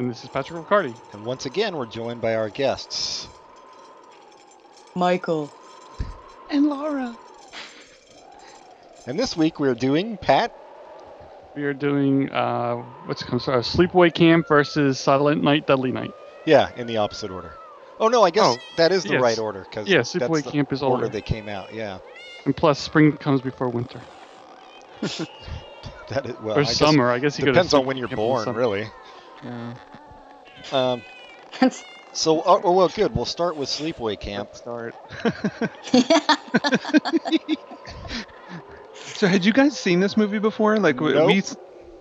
And this is Patrick Riccardi. and once again we're joined by our guests. Michael. And Laura. And this week we're doing Pat. We are doing uh, what's it called? Sorry, Sleepaway Camp versus Silent Night, Deadly Night. Yeah, in the opposite order. Oh no, I guess Oh, that is the yes. right order because Yeah, that's Sleepaway the Camp is order order. they came out. Yeah, And plus, spring comes before winter that is well. or I guess summer. I guess you depends on when you're Sleepaway Camp in born, really. Yeah. Um, so, uh, oh, well, good. We'll start with Sleepaway Camp. Start. So had you guys seen this movie before? Like Nope. we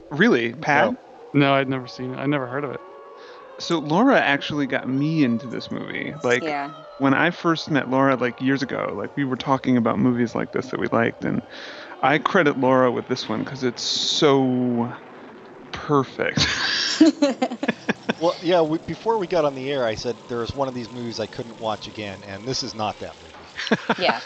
really, Pat? No. No, I'd never seen it. I never heard of it. So Laura actually got me into this movie. Like yeah. when I first met Laura like years ago, like we were talking about movies like this that we liked and I credit Laura with this one cuz it's so perfect. Well, yeah. We, before we got on the air, I said there was one of these movies I couldn't watch again, and this is not that movie. yeah.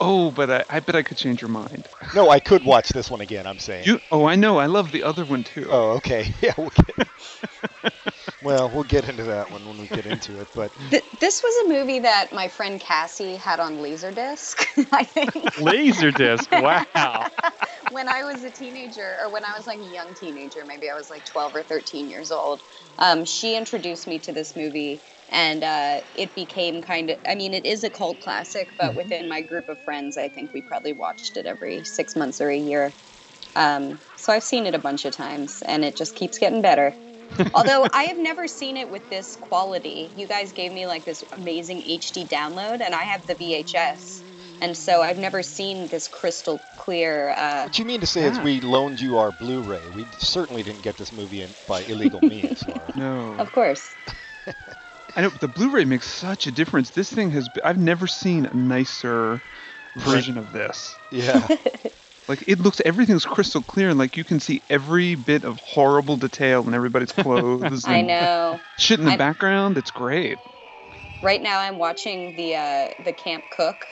Oh, but I, I bet I could change your mind. No, I could watch this one again. I'm saying. You Oh, I know. I love the other one too. Oh, okay. Yeah, we'll get. well, we'll get into that one when we get into it. But Th- this was a movie that my friend Cassie had on Laserdisc, I think, Laserdisc. wow. when I was a teenager, or when I was like a young teenager, maybe I was like 12 or 13 years old. Um, she introduced me to this movie, and uh, it became kind of, I mean, it is a cult classic, but within my group of friends, I think we probably watched it every six months or a year. Um, so I've seen it a bunch of times, and it just keeps getting better. Although I have never seen it with this quality. You guys gave me like this amazing HD download, and I have the VHS. And so I've never seen this crystal clear. Uh, what you mean to say is we loaned you our Blu-ray? We certainly didn't get this movie in by illegal means, Laura. No. of course. I know the Blu-ray makes such a difference. This thing has be- I've never seen a nicer version of this. Yeah. Like it looks everything's crystal clear and like you can see every bit of horrible detail in everybody's clothes I and know. shit in the I'm- background. It's great. Right now, I'm watching the uh, the Camp Cook.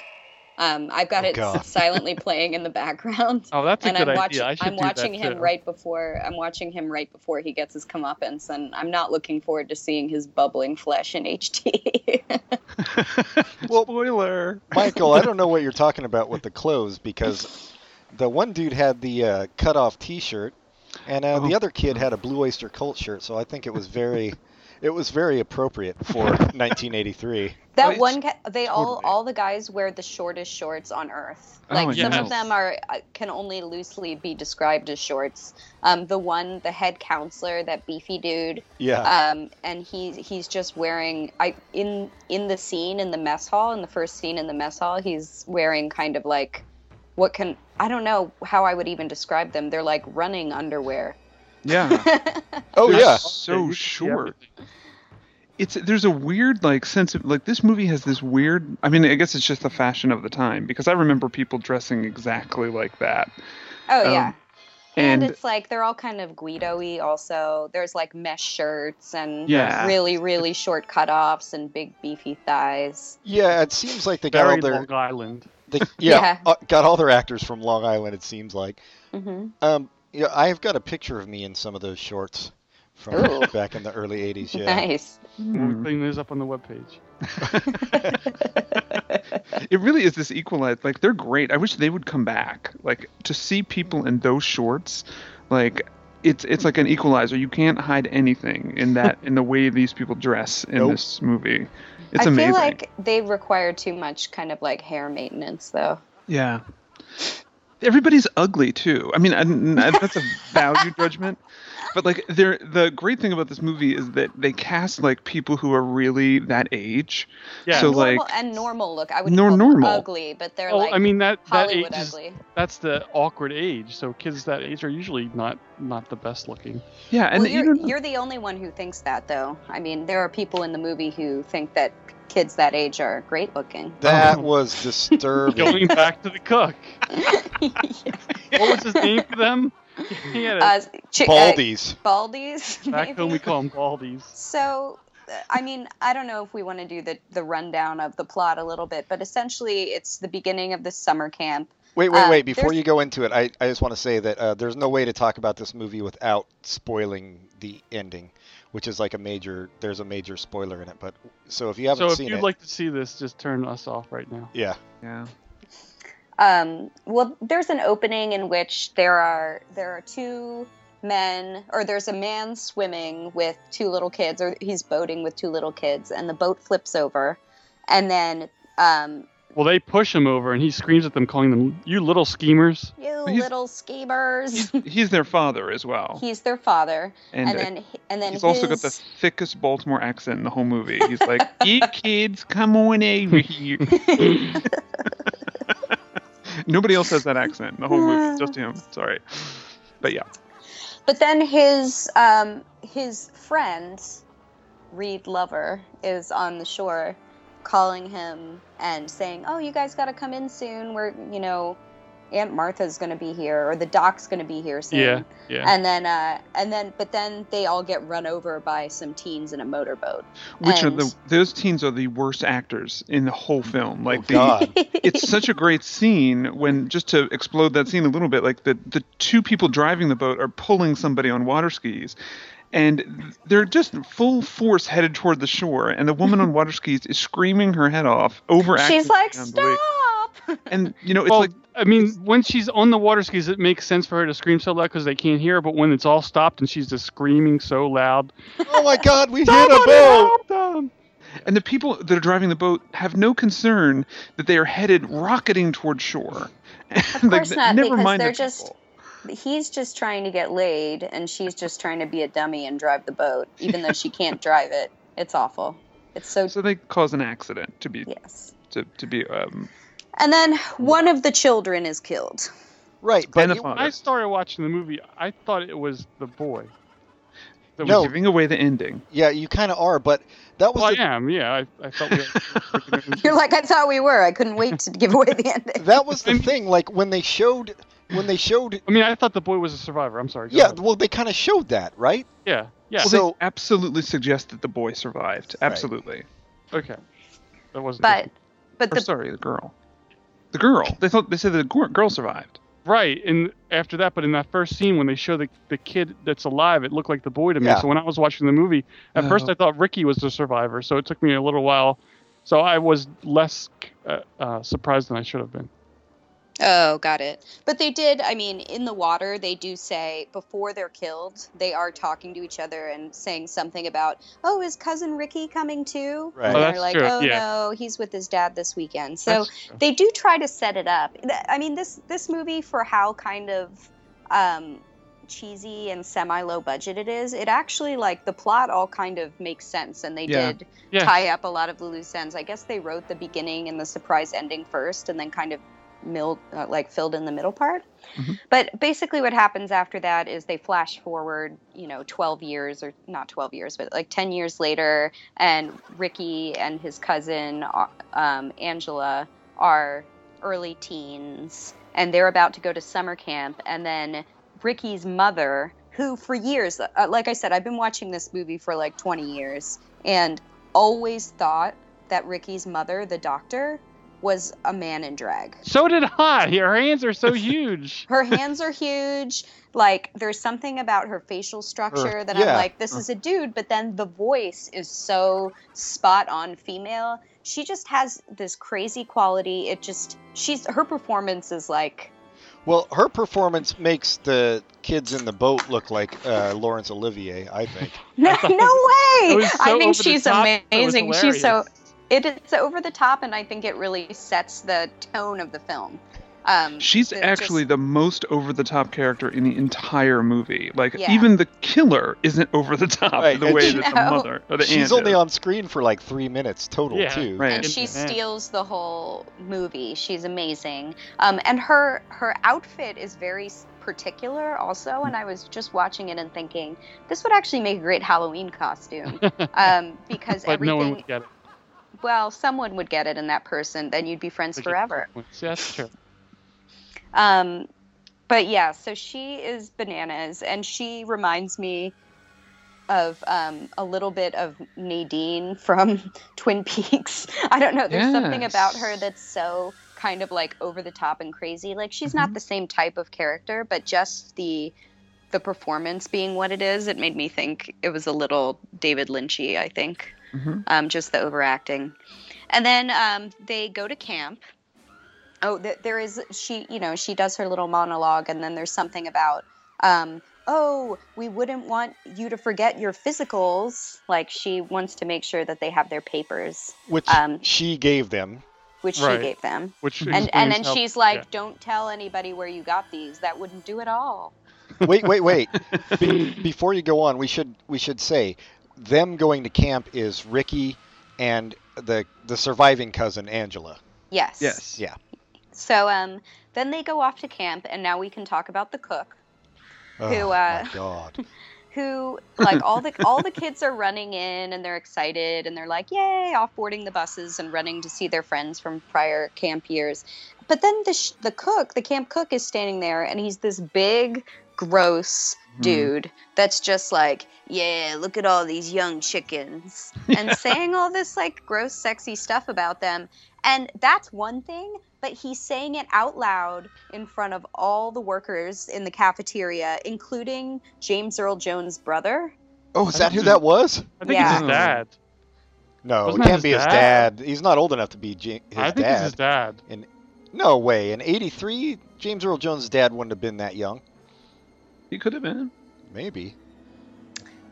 Um, I've got Oh, it God. silently playing in the background. Oh, that's a and good I'm idea. watching. I I'm watching him too. right before. I'm watching him right before he gets his comeuppance, and I'm not looking forward to seeing his bubbling flesh in HD. Well, Spoiler. Michael, I don't know what you're talking about with the clothes because the one dude had the uh, cut-off T-shirt, and uh, the Oh. other kid had a Blue Oyster Cult shirt. So I think it was very, it was very appropriate for 1983. That one, ca- they all totally. all the guys wear the shortest shorts on earth. Oh, Like some yes. of them are uh, can only loosely be described as shorts. Um, the one, the head counselor, that beefy dude, Yeah. um, and he's he's just wearing I in in the scene in the mess hall in the first scene in the mess hall he's wearing kind of like what can I don't know how I would even describe them. They're like running underwear. Yeah. oh They're yeah. So you short. It's there's a weird like sense of like this movie has this weird. I mean, I guess it's just the fashion of the time because I remember people dressing exactly like that. Oh Um, yeah. And, And, it's like they're all kind of Guido-y also. There's like mesh shirts and Yeah. really, really short cutoffs and big beefy thighs. Yeah, it seems like they got Very all their, Long Island. they, yeah, Yeah. uh, got all their actors from Long Island. It seems like. hmm Um, yeah, I've got a picture of me in some of those shorts from Ooh. back in the early '80s. Yeah. Nice. We'll Mm. clean this up on the webpage. it really is this equalized. Like they're great. I wish they would come back. Like to see people in those shorts, like it's it's like an equalizer. You can't hide anything in that in the way these people dress in Nope. this movie. It's I amazing. I feel like they require too much kind of like hair maintenance though. Yeah. Everybody's ugly too. I mean, and- and that's a value judgment, but like, they're the great thing about this movie is that they cast like people who are really that age. Yeah. So, normal, like- and normal look. I would Nor- call normal. ugly, but they're Oh, like I mean that that age Hollywood is ugly. that's the awkward age. So kids that age are usually not not the best looking. Yeah, and well, you're, even you're the only one who thinks that, though. I mean, there are people in the movie who think that kids that age are great looking. That Oh. was disturbing. Going back to the cook. What was his name for them? He had a, uh, chi- uh, Baldies. Baldies. back maybe? home we call them baldies. So, uh, I mean, I don't know if we want to do the, the rundown of the plot a little bit, but essentially it's the beginning of the summer camp. Wait, wait, Um, wait! Before you go into it, I, I just want to say that uh, there's no way to talk about this movie without spoiling the ending, which is like a major. There's a major spoiler in it. But so if you haven't So if you'd it, like to see this, just turn us off right now. yeah, Yeah. Um, well, there's an opening in which there are there are two men, or there's a man swimming with two little kids, or he's boating with two little kids, and the boat flips over, and then um, Well, they push him over, and he screams at them, calling them "you little schemers." you He's- little schemers. He's, he's their father as well. He's their father, and and, uh, then and then he's also got the thickest Baltimore accent in the whole movie. He's like, "You kids, come on over here." Nobody else has that accent in the whole movie, just him. Sorry, but yeah, But then his um, his friend, Reed Lover, is on the shore, calling him and saying, "Oh, you guys got to come in soon. We're you know, Aunt Martha's going to be here, or the doc's going to be here soon." Yeah, yeah. And then uh, and then but then they all get run over by some teens in a motorboat. which are the those teens are the worst actors in the whole film. Like oh the, God, it's such a great scene when just to explode that scene a little bit like the the two people driving the boat are pulling somebody on water skis and they're just full force headed toward the shore and the woman on water skis is screaming her head off over She's like, "Stop!" and you know it's well, like I mean, when she's on the water skis, it makes sense for her to scream so loud because they can't hear her. But when it's all stopped and she's just screaming so loud, oh my God, we hit a boat! and the people that are driving the boat have no concern that they are headed rocketing toward shore Of course not, never because mind they're the just people. He's just trying to get laid and she's just trying to be a dummy and drive the boat even though she can't drive it it's awful it's so so they cause an accident to be yes to, to be um and then one of the children is killed Right, but you- When I started watching the movie, I thought it was the boy. That No. was, giving away the ending yeah, you kind of are. But that was well, the, I am. Yeah, I, I thought we. you're like i thought we were i couldn't wait to give away the ending that was the thing. Like when they showed when they showed. I mean, I thought the boy was a survivor. I'm sorry. Go Yeah, ahead. well, they kind of showed that, right? yeah, yeah. Well, So- they absolutely suggest that the boy survived. Absolutely. okay, that wasn't. but but Or the sorry, the girl. The girl. They thought they said the girl survived. Right, and after that, but in that first scene when they show the, the kid that's alive, it looked like the boy to me. Yeah. So when I was watching the movie, at first Oh. I thought Ricky was the survivor. So it took me a little while. So I was less uh, uh, surprised than I should have been. Oh, got it. But they did, I mean, in the water, they do say before they're killed, they are talking to each other and saying something about, oh, is cousin Ricky coming too? Right. And Oh, they're that's like, true, oh, yeah. no, he's with his dad this weekend. So they do try to set it up. I mean, this this movie, for how kind of um, cheesy and semi low budget it is, it actually, like, the plot all kind of makes sense. And they Yeah. did Yeah. tie up a lot of the loose ends. I guess they wrote the beginning and the surprise ending first, and then kind of milled, uh, like filled in the middle part. Mhm. But basically, what happens after that is they flash forward, you know, 12 years or not 12 years, but like 10 years later, and Ricky and his cousin uh, um, Angela are early teens, and they're about to go to summer camp, and then Ricky's mother, who for years, uh, like I said, I've been watching this movie for like 20 years, and always thought that Ricky's mother, the doctor, was a man in drag. So did I. Her hands are so huge. Her hands are huge. Like there's something about her facial structure that I'm like, this is a dude, but then the voice is so spot on female. She just has this crazy quality. It just she's her performance is like Well, her performance makes the kids in the boat look like uh, Laurence Olivier. I think. no, no way. so I think she's top, it was amazing. She's so hilarious. It is over the top, and I think it really sets the tone of the film. Um, She's actually just- the most over the top character in the entire movie. Like Yeah. even the killer isn't over the top Right, the and way she- that the mother or the She's aunt only is. on screen for like three minutes total, Yeah. too. Right. and she steals the whole movie. She's amazing. Um, and her her outfit is very particular also. And I was just watching it and thinking this would actually make a great Halloween costume um, because but no well, someone would get it, and that person, then you'd be friends forever. That's true. Um, but yeah, so she is bananas, and she reminds me of um, a little bit of Nadine from Twin Peaks. I don't know. There's something about her that's so kind of like over the top and crazy. Like she's Mm-hmm. not the same type of character, but just the the performance being what it is, it made me think it was a little David Lynchy. I think Mhm. um, just the overacting. And then um, they go to camp. Oh, th- there is she. You know, she does her little monologue, and then there's something about. Um, oh, we wouldn't want you to forget your physicals. Like she wants to make sure that they have their papers, Which Um, she gave them. which Right. she gave them. Which And and then how- she's like, yeah. "Don't tell anybody where you got these. That wouldn't do at all." Wait, wait, wait. Be- before you go on, we should we should say them going to camp is Ricky and the the surviving cousin Angela. Yes. Yes. Yeah. So um, then they go off to camp, and now we can talk about the cook. Oh Who, uh, my god. who like all the all the kids are running in and they're excited and they're like yay off boarding the buses and running to see their friends from prior camp years but then the sh- the cook the camp cook is standing there and he's this big gross Hmm. dude that's just like yeah look at all these young chickens and saying all this like gross sexy stuff about them and that's one thing but he's saying it out loud in front of all the workers in the cafeteria, including James Earl Jones' brother. Oh, is that who that was? I think Yeah. it's his dad. No, Wasn't it can't his be his dad? dad. He's not old enough to be J- his I think dad. it's his dad. No way. In '83, James Earl Jones' dad wouldn't have been that young. He could have been. Maybe.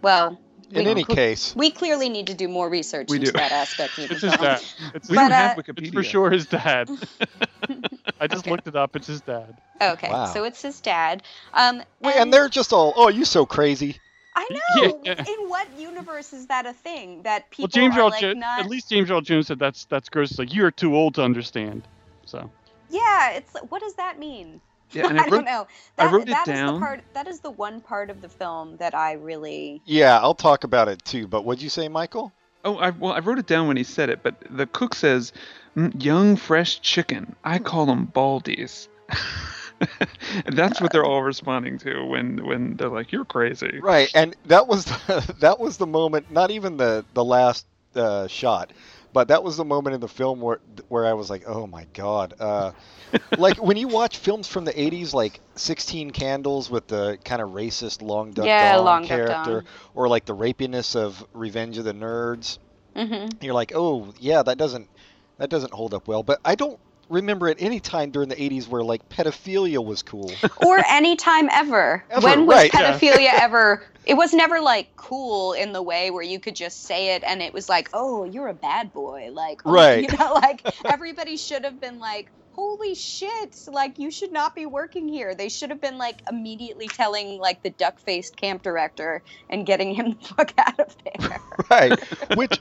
Well, In we, any case, we clearly need to do more research We into do. that aspect of the It's his dad. It's, We But, don't have uh, Wikipedia. it's for sure his dad. I just Okay. looked it up. It's his dad. Okay, Wow. so it's his dad. Um, wait, and they're just all, "Oh, you're so crazy." I know. Yeah. In what universe is that a thing that people Well, James are Earl like Jo- not? at least James Earl Jones said that's that's gross. It's like you're too old to understand. So Yeah, it's what does that mean? Yeah, and I I don't wrote, know. I That, wrote it that is down. the part. That is the one part of the film that I really. Yeah, I'll talk about it too. But what'd you say, Michael? oh, I, well, I wrote it down when he said it, but the cook says, "Mm, "Young, fresh chicken." I call them baldies. that's what they're all responding to when when they're like, "You're crazy." Right, and that was the, that was the moment. Not even the the last uh, shot, but that was the moment in the film where where I was like, "Oh my god!" Uh, like when you watch films from the '80s, like Sixteen Candles with the kind of racist Long Duck Yeah, Dong Long Duck character, Dong. or like the rapiness of Revenge of the Nerds. hmm You're like, "Oh yeah, that doesn't that doesn't hold up well." But I don't remember at any time during the '80s where like pedophilia was cool. or any time ever. Ever, when was right, yeah. pedophilia ever? It was never like cool in the way where you could just say it and it was like, oh, you're a bad boy. Like, oh, Right. You know, like everybody should have been like, holy shit, like you should not be working here. They should have been like immediately telling like the duck faced camp director and getting him the fuck out of there. right, which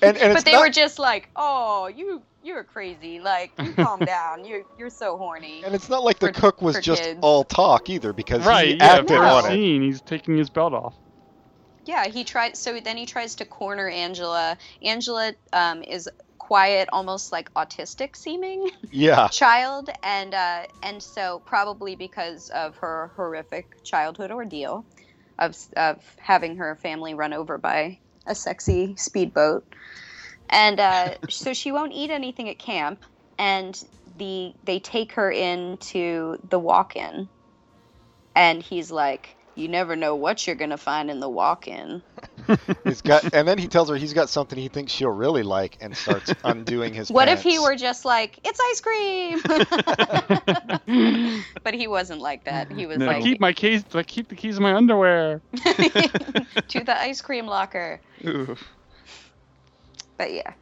and and but they not, were just like, oh, you you're crazy. Like, you calm down. You're you're so horny. And it's not like the for- cook was just kids. all talk either, because right, he yeah. acted No. First on it. scene, he's taking his belt off. Yeah, he tried. So then he tries to corner Angela. Angela um, is quiet, almost like autistic seeming Yeah, child, and uh, and so probably because of her horrific childhood ordeal of of having her family run over by a sexy speedboat, and uh, so she won't eat anything at camp, and the they take her into the walk-in, and he's like. You never know what you're gonna find in the walk-in. he's got, and then he tells her he's got something he thinks she'll really like, and starts undoing his. What if he were just like, it's ice cream? but he wasn't like that. He was No. I like, keep my keys. I keep the keys in my underwear. to the ice cream locker. Ooh. But yeah.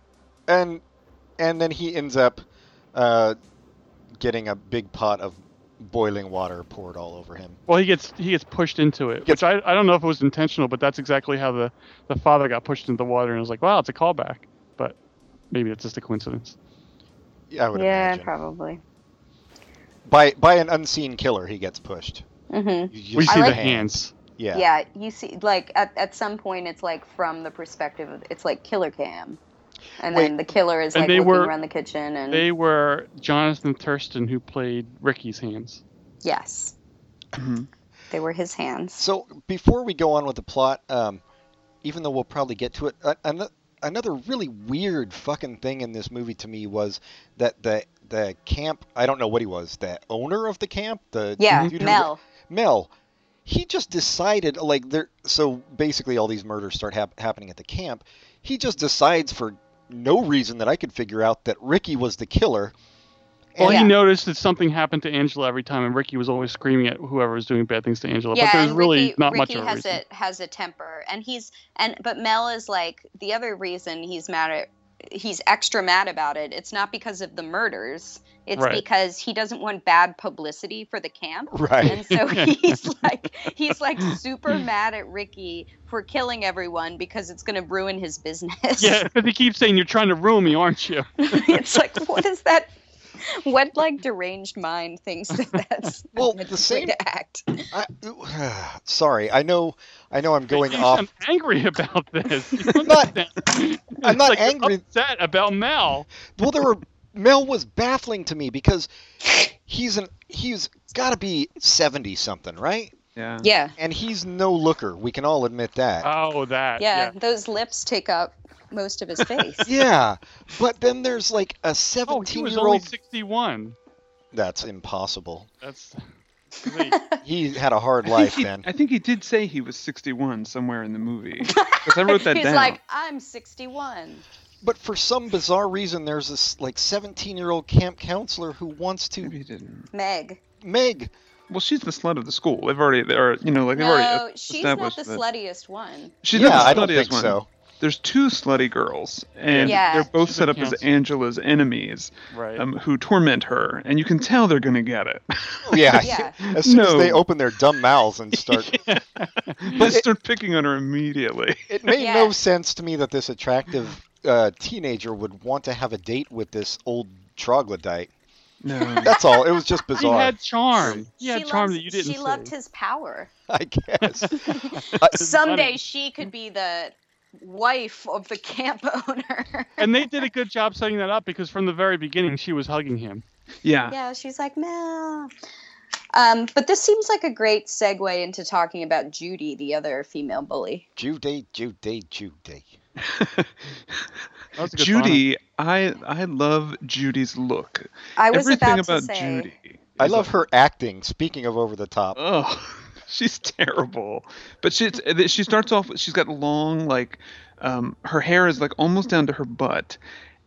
And and then he ends up uh, getting a big pot of boiling water poured all over him. Well, he gets he gets pushed into it, Gets- which I, I don't know if it was intentional, but that's exactly how the, the father got pushed into the water and was like, wow, it's a callback. But maybe it's just a coincidence. I would yeah, imagine. probably. By by an unseen killer, he gets pushed. hmm You, you We see like- the hands. Yeah. Yeah. you see, like at, at some point, it's like from the perspective of it's like killer cam, and Wait. then the killer is like they looking were- around the kitchen, and They were Jonathan Thurston who played Ricky's hands. yes, Mhm. they were his hands. So before we go on with the plot, um, even though we'll probably get to it, uh, another really weird fucking thing in this movie to me was that the the camp. I don't know what he was. The owner of the camp. The Yeah, dude who- Mel. Mel. He just decided like there. So basically, all these murders start hap- happening at the camp. He just decides for no reason that I could figure out that Ricky was the killer. Well, Yeah. he noticed that something happened to Angela every time, and Ricky was always screaming at whoever was doing bad things to Angela. Yeah, but there's really Ricky, not Ricky much of a has reason. a has a temper, and he's and but Mel is like the other reason he's mad at he's extra mad about it. It's not because of the murders. It's Right. because he doesn't want bad publicity for the camp. Right. And so he's like he's like super mad at Ricky for killing everyone because it's going to ruin his business. Yeah, but he keeps saying you're trying to ruin me, aren't you? it's like what is that? What like deranged mind thinks that that's Well, a the way same- to act? I, sorry, I know. I know. I'm going you off. sound angry about this. You I'm not- understand? I'm not like angry. Upset about Mel. Well, there were Mel was baffling to me because he's an he's got to be seventy something, right? Yeah. Yeah. And he's no looker. We can all admit that. Oh, that. Yeah, those lips take up most of his face. yeah, but then there's like a Oh, he seventeen was year only old. 61. That's impossible. That's. He had a hard life, he, man. I think he did say he was 61 somewhere in the movie. Because I wrote that He's down. like, I'm 61. But for some bizarre reason, there's this like seventeen year old camp counselor who wants to Maybe he didn't. Meg. Meg. Well, she's the slut of the school. They've already, they're, you know, like they've No, already she's not the that. sluttiest one. She's yeah, not the sluttiest I don't think one. so. There's two slutty girls, and Yeah. they're both She's set a up as. Angela's enemies, right. um, who torment her, and you can tell they're gonna get it. Yeah. Yeah. As soon as they open their dumb mouths and start they start picking on her immediately. It made Yeah. no sense to me that this attractive uh, teenager would want to have a date with this old troglodyte. No. That's all. It was just bizarre. he bizarre. had charm. He had she charm loves- that you didn't She loved his power. I guess. Someday she could be the wife of the camp owner. And they did a good job setting that up because from the very beginning she was hugging him. Yeah. yeah, she's like, Mel. Um, but this seems like a great segue into talking about Judy, the other female bully. Judy, Judy, Judy. That was Judy, I I love Judy's look. I was Everything about, about to say, Judy. I love like, her acting. Speaking of over the top. Oh, she's terrible. But she she starts off. She's got long like, um, her hair is like almost down to her butt,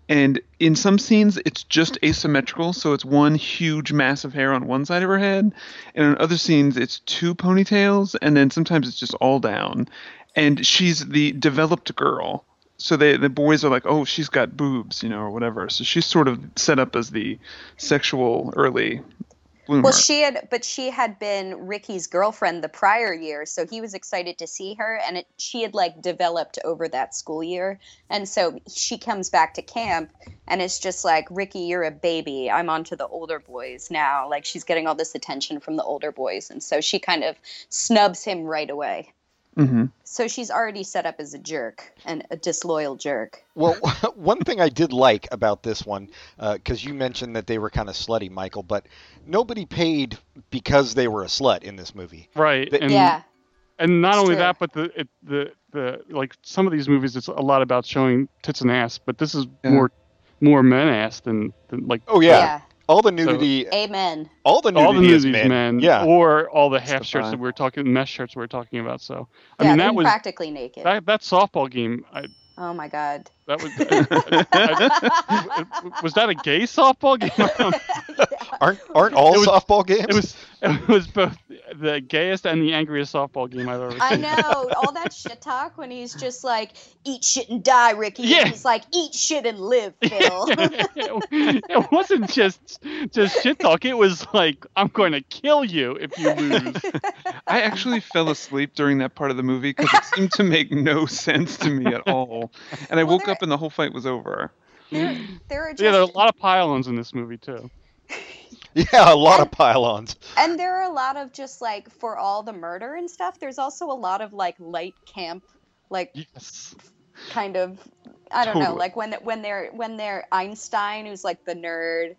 and in some scenes it's just asymmetrical. So it's one huge mass of hair on one side of her head, and in other scenes it's two ponytails, and then sometimes it's just all down. And she's the developed girl. So they the boys are like, oh, she's got boobs, you know, or whatever. So she's sort of set up as the sexual early bloomer. Well, she had, but she had been Ricky's girlfriend the prior year, so he was excited to see her, and it, she had like developed over that school year, and so she comes back to camp, and it's just like Ricky, you're a baby. I'm on to the older boys now. Like she's getting all this attention from the older boys, and so she kind of snubs him right away. Hmm So she's already set up as a jerk and a disloyal jerk. Well, one thing I did like about this one, because you mentioned that they were kind of slutty, Michael, but nobody paid because they were a slut in this movie. Right. The- and, yeah, And not It's only true. that, but the it, the the like some of these movies, it's a lot about showing tits and ass, but this is Yeah. more more men ass than, than like Oh yeah, all the nudity, Amen. all the nudity all the is movies, men. men, Yeah, or all the half the shirts that vibe. we were talking, mesh shirts we were talking about. So, I yeah, mean, they're that was practically naked. that that softball game. I, oh my god. That was I- was that a gay softball game? aren't aren't all It was- softball games? it was it was both the gayest and the angriest softball game I've ever seen. I know all that shit talk when he's just like, "Eat shit and die, Ricky." Yeah. he's like, "Eat shit and live, Phil." it wasn't just just shit talk. It was like I'm going to kill you if you lose. I actually fell asleep during that part of the movie because it seemed to make no sense to me at all. And I Well, woke there- up and the whole fight was over. there, there are just, Yeah, there are a lot of pylons in this movie too. yeah, a lot of pylons. and there are a lot of just like for all the murder and stuff. There's also a lot of like light camp, like Yes. kind of I don't know, like when when they're when they're Einstein, who's like the nerd.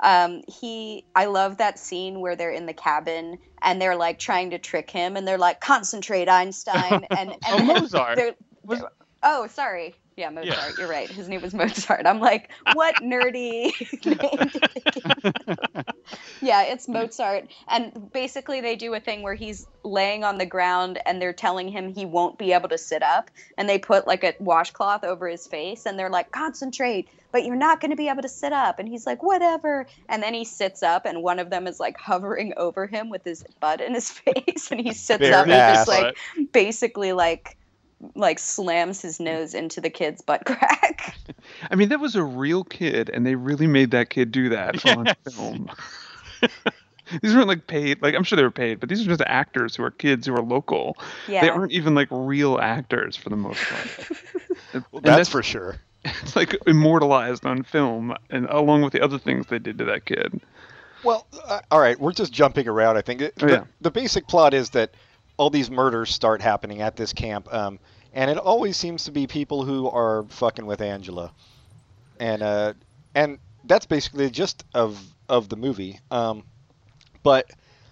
Um, he, I love that scene where they're in the cabin and they're like trying to trick him, and they're like, "Concentrate, Einstein," and and Oh, Mozart. they're- they're- oh, sorry, Yeah, Mozart. You're right. His name was Mozart. I'm like, what nerdy name did they give? yeah, it's Mozart. And basically, they do a thing where he's laying on the ground and they're telling him he won't be able to sit up. And they put like a washcloth over his face and they're like, concentrate, but you're not going to be able to sit up. And he's like, whatever. And then he sits up and one of them is like hovering over him with his butt in his face. And he sits Bare up and just like basically like like slams his nose into the kid's butt crack. I mean, that was a real kid, and they really made that kid do that on film. these weren't like paid. Like I'm sure they were paid, but these are just actors who are kids who are local. Yeah. They aren't even like real actors for the most part. Well, that's that's for sure. it's like immortalized on film, and along with the other things they did to that kid. Well, uh, all right, we're just jumping around. I think the, Oh, yeah. the basic plot is that all these murders start happening at this camp, um, and it always seems to be people who are fucking with Angela, and uh, and that's basically just of of the movie. Um, but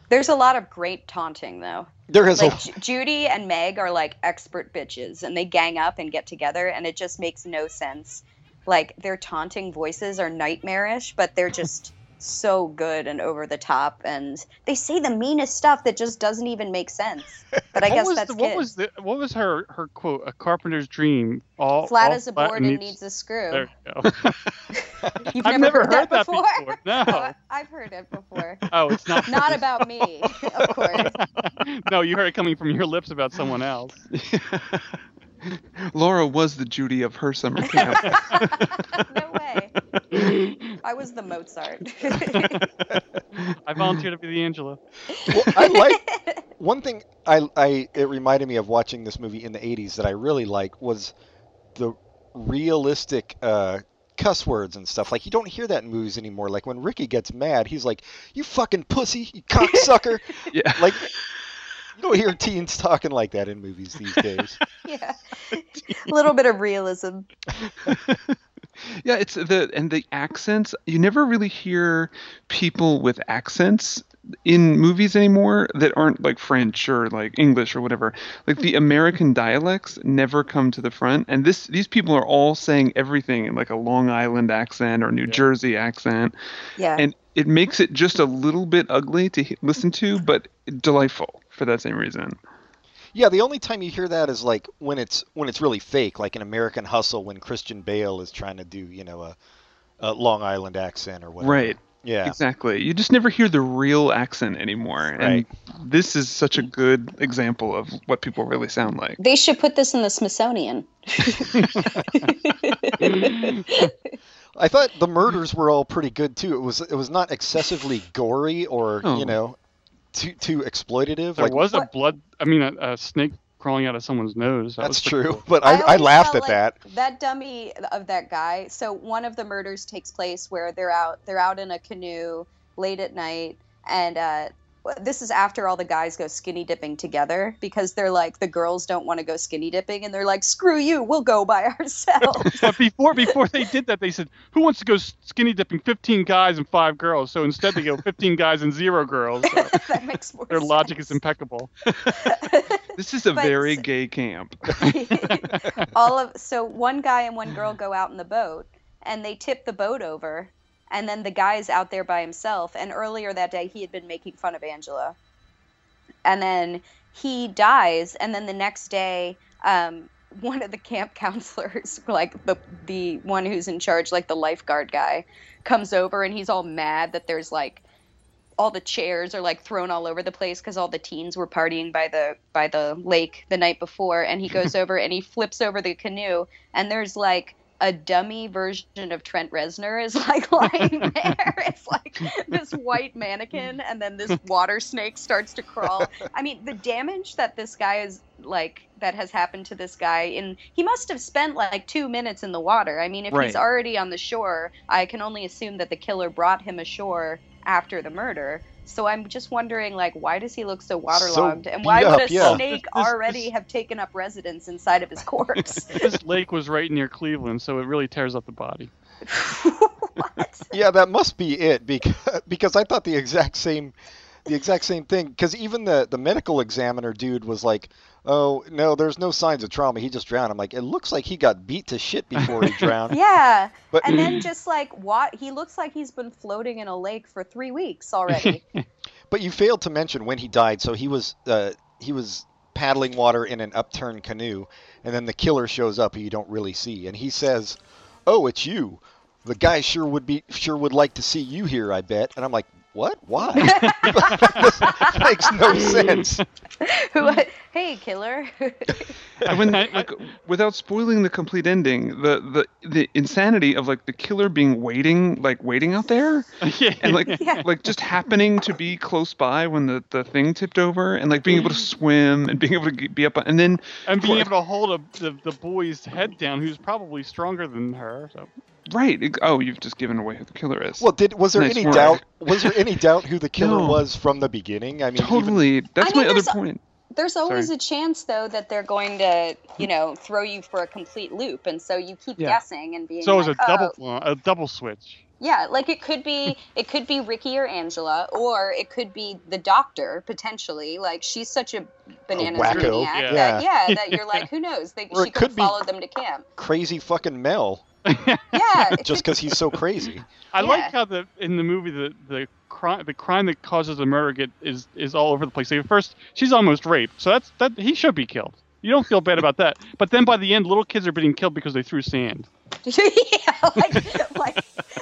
There's a lot of great taunting though. there is Like a Judy and Meg are like expert bitches and they gang up and get together and it just makes no sense. Like their taunting voices are nightmarish, but they're just so good and over the top and they say the meanest stuff that just doesn't even make sense. But I guess was that's the, what kids. was the what was her her quote? A carpenter's dream. All flat all as a flat board and needs a screw. There you go. You've I've never, never heard that before? before. No. Oh, I've heard it before. oh, it's not. Not about me, of course. no, you heard it coming from your lips about someone else. Laura was the Judy of her summer camp. no way. I was the Mozart. I volunteered to be the Angela. well, I like one thing. I I it reminded me of watching this movie in the '80s that I really like was the realistic uh, cuss words and stuff. Like you don't hear that in movies anymore. Like when Ricky gets mad, he's like, "You fucking pussy, you cocksucker." yeah. like you don't hear teens talking like that in movies these days. yeah. A little bit of realism. Yeah, it's the and the accents. You never really hear people with accents in movies anymore that aren't like French or like English or whatever. Like the American dialects never come to the front, and this these people are all saying everything in like a Long Island accent or New Jersey accent, Yeah. and it makes it just a little bit ugly to he- listen to, but delightful for that same reason. Yeah, the only time you hear that is like when it's when it's really fake, like in American Hustle when Christian Bale is trying to do you know a, a Long Island accent or whatever. Right. Yeah. Exactly. You just never hear the real accent anymore. Right. And this is such a good example of what people really sound like. they should put this in the Smithsonian. I thought the murders were all pretty good too. It was it was not excessively gory or Oh. you know too too exploitative. There like was a What- blood. I mean, a, a snake crawling out of someone's nose. That that's was true, cool. but I, I, always laughed felt at that. That dummy of that guy. So one of the murders takes place where they're out they're out in a canoe late at night and uh this is after all the guys go skinny dipping together because they're like the girls don't want to go skinny dipping and they're like screw you we'll go by ourselves But before before they did that, they said, "Who wants to go skinny dipping? Fifteen guys and five girls." So instead, they go fifteen guys and zero girls. So that makes more their logic is impeccable. This is a But- very gay camp. all of so one guy and one girl go out in the boat and they tip the boat over and then the guy's out there by himself. And earlier that day he had been making fun of angela. And then he dies. And then the next day um, one of the camp counselors like the the one who's in charge like the lifeguard guy comes over and he's all mad that there's like all the chairs are like thrown all over the place because all the teens were partying by the by the lake the night before. And he goes over and he flips over the canoe. And there's like a dummy version of Trent Reznor is like lying there. It's like this white mannequin, and then this water snake starts to crawl. I mean, the damage that this guy is like that has happened to this guy and he must have spent like two minutes in the water. I mean, if Right. he's already on the shore, I can only assume that the killer brought him ashore after the murder. So I'm just wondering, like, why does he look so waterlogged, and why beat would up, a yeah. snake This- this- already this- have taken up residence inside of his corpse? This lake was right near Cleveland, so it really tears up the body. what? Yeah, that must be it because because I thought the exact same the exact same thing because even the the medical examiner dude was like, "Oh no, there's no signs of trauma. He just drowned." I'm like, "It looks like he got beat to shit before he drowned." Yeah, But and then just like what he looks like he's been floating in a lake for three weeks already. but you failed to mention when he died. So he was uh, he was paddling water in an upturned canoe, and then the killer shows up who you don't really see, and he says, "Oh, it's you. The guy sure would be sure would like to see you here. I bet." And I'm like. What? Why? this makes no sense. Who? Hey, killer. And when I- I- like without spoiling the complete ending, the the the insanity of like the killer being waiting like waiting out there yeah. and like Yeah. like just happening to be close by when the the thing tipped over and like being able to swim and being able to be up and then and being for- able to hold a, the the boy's head down, who's probably stronger than her. So right oh you've just given away who the killer is. Well, did was there Nice any work. doubt? Was there any doubt who the killer No. was from the beginning? I mean, even- totally. That's I mean, my other there's a- point. There's always Sorry. a chance though that they're going to, you know, throw you for a complete loop, and so you keep Yeah. guessing and being. so it was like, a double "Oh, a double switch. Yeah, like it could be it could be Ricky or Angela, or it could be the doctor potentially. Like she's such a bananas wacko. maniac Yeah. that yeah, that you're like, who knows? They, Or she could could have followed them to camp. crazy fucking Mel, Yeah, just because he's so crazy. I Yeah. like how the in the movie the the crime the crime that causes the murder get is is all over the place. Like, first, she's almost raped, so that's that he should be killed. You don't feel bad about that. But then by the end, little kids are being killed because they threw sand. yeah, like like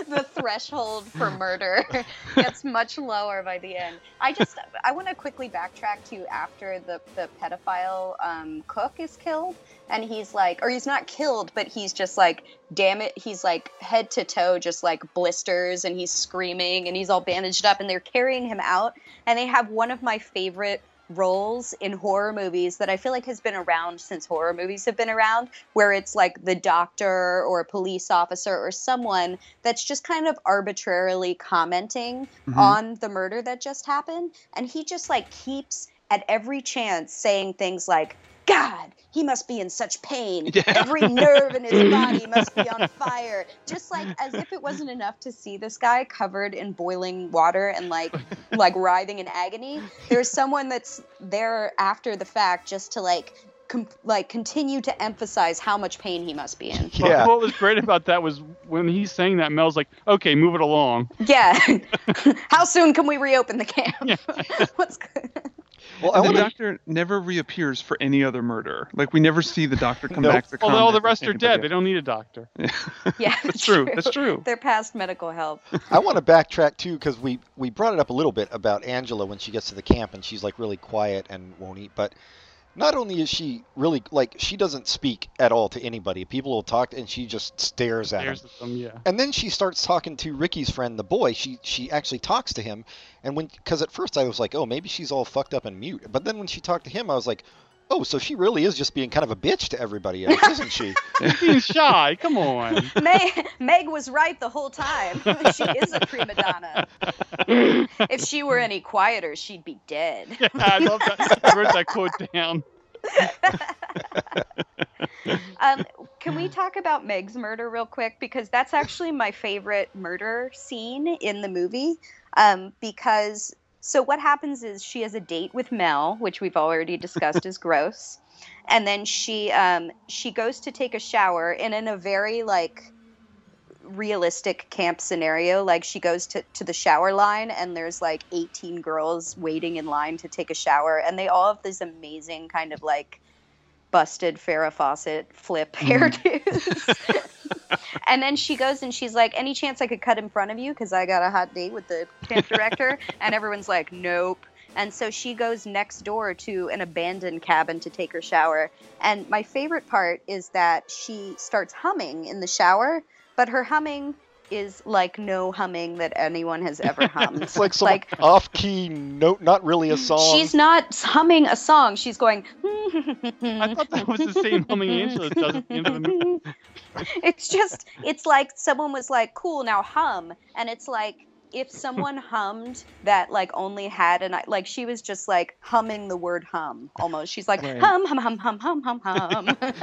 the threshold for murder gets much lower by the end. I just I want to quickly backtrack to after the the pedophile um, cook is killed, and he's like, or he's not killed, but he's just like, damn it, he's like head to toe, just like blisters, and he's screaming, and he's all bandaged up, and they're carrying him out, and they have one of my favorite roles in horror movies that I feel like has been around since horror movies have been around, where it's like the doctor or a police officer or someone that's just kind of arbitrarily commenting Mhm. on the murder that just happened. And he just like keeps at every chance saying things like, God, he must be in such pain. Yeah. Every nerve in his body must be on fire. Just like as if it wasn't enough to see this guy covered in boiling water and like like writhing in agony. There's someone that's there after the fact just to like com- like continue to emphasize how much pain he must be in. But Yeah. what was great about that was when he's saying that, Mel's like, "Okay, move it along." Yeah. how soon can we reopen the camp? Yeah. What's good? Well, I the want to. doctor never reappears for any other murder. Like we never see the doctor come Nope. back to Although all the rest are dead, anybody they don't need a doctor. Yeah, That's true. That's true. They're past medical help. I want to backtrack too because we we brought it up a little bit about Angela when she gets to the camp and she's like really quiet and won't eat. But not only is she really like she doesn't speak at all to anybody. People will talk and she just stares at There's them. yeah. And then she starts talking to Ricky's friend, the boy. She she actually talks to him, and when because at first I was like, oh, maybe she's all fucked up and mute. But then when she talked to him, I was like, oh, so she really is just being kind of a bitch to everybody else, isn't she? Being shy. Come on. Meg, Meg was right the whole time. she is a prima donna. if she were any quieter, she'd be dead. Yeah, I love that. I wrote that quote down. Um, can we talk about Meg's murder real quick? Because that's actually my favorite murder scene in the movie. Um, because so what happens is she has a date with Mel, which we've already discussed is gross, and then she um, she goes to take a shower, and in a very like realistic camp scenario like she goes to, to the shower line and there's like 18 girls waiting in line to take a shower. And they all have this amazing kind of like busted Farrah Fawcett flip hairdos. and then she goes and she's like, "Any chance I could cut in front of you? Because I got a hot date with the camp director." and everyone's like, "Nope." And so she goes next door to an abandoned cabin to take her shower. And my favorite part is that she starts humming in the shower, but her humming is like no humming that anyone has ever hummed. It's like some Like- off-key note, not really a song. She's not humming a song. She's going. I thought that was the same humming Angela does at the end of the movie. it's just it's like someone was like cool now hum and it's like if someone hummed that like only had an like she was just like humming the word hum almost. She's like Right. hum hum hum hum hum hum hum.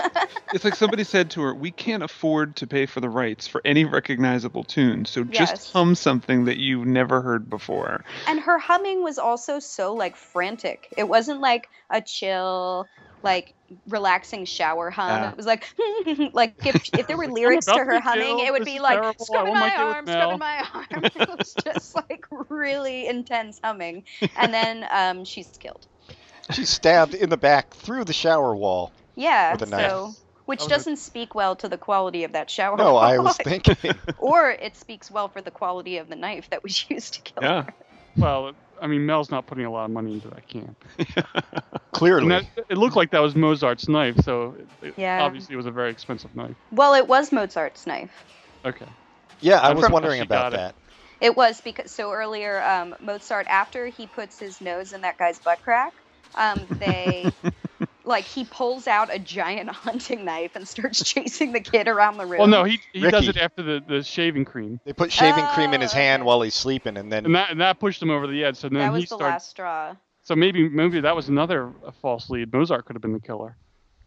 It's like somebody said to her, "We can't afford to pay for the rights for any recognizable tune, so Yes. just hum something that you've never heard before." and her humming was also so like frantic. It wasn't like a chill like relaxing shower hum. Yeah. It was like like if if there were lyrics to her to humming, it would This be like terrible. I scrubbing my my kid with arm, scrubbing my arm. It was just like really intense humming. And then um, she's killed. She's stabbed in the back through the shower wall. Yeah. With a knife. So which That was a- doesn't speak well to the quality of that shower. No, I wall. was thinking. or it speaks well for the quality of the knife that was used to kill Yeah. her. Well, I mean, Mel's not putting a lot of money into that camp. And Clearly. that, it looked like that was Mozart's knife, so it, it- Yeah. obviously it was a very expensive knife. Well, it was Mozart's knife. Okay. Yeah, I I'm was wondering about got it. that. It was because so earlier, um, Mozart after he puts his nose in that guy's butt crack, um, they like he pulls out a giant hunting knife and starts chasing the kid around the room. Well, no, he he does it after the, the shaving cream, They put shaving cream in Oh, his hand okay. while he's sleeping, and then and that and that pushed him over the edge. So then that he was the started. last straw. So maybe maybe that was another uh, false lead. Mozart could have been the killer.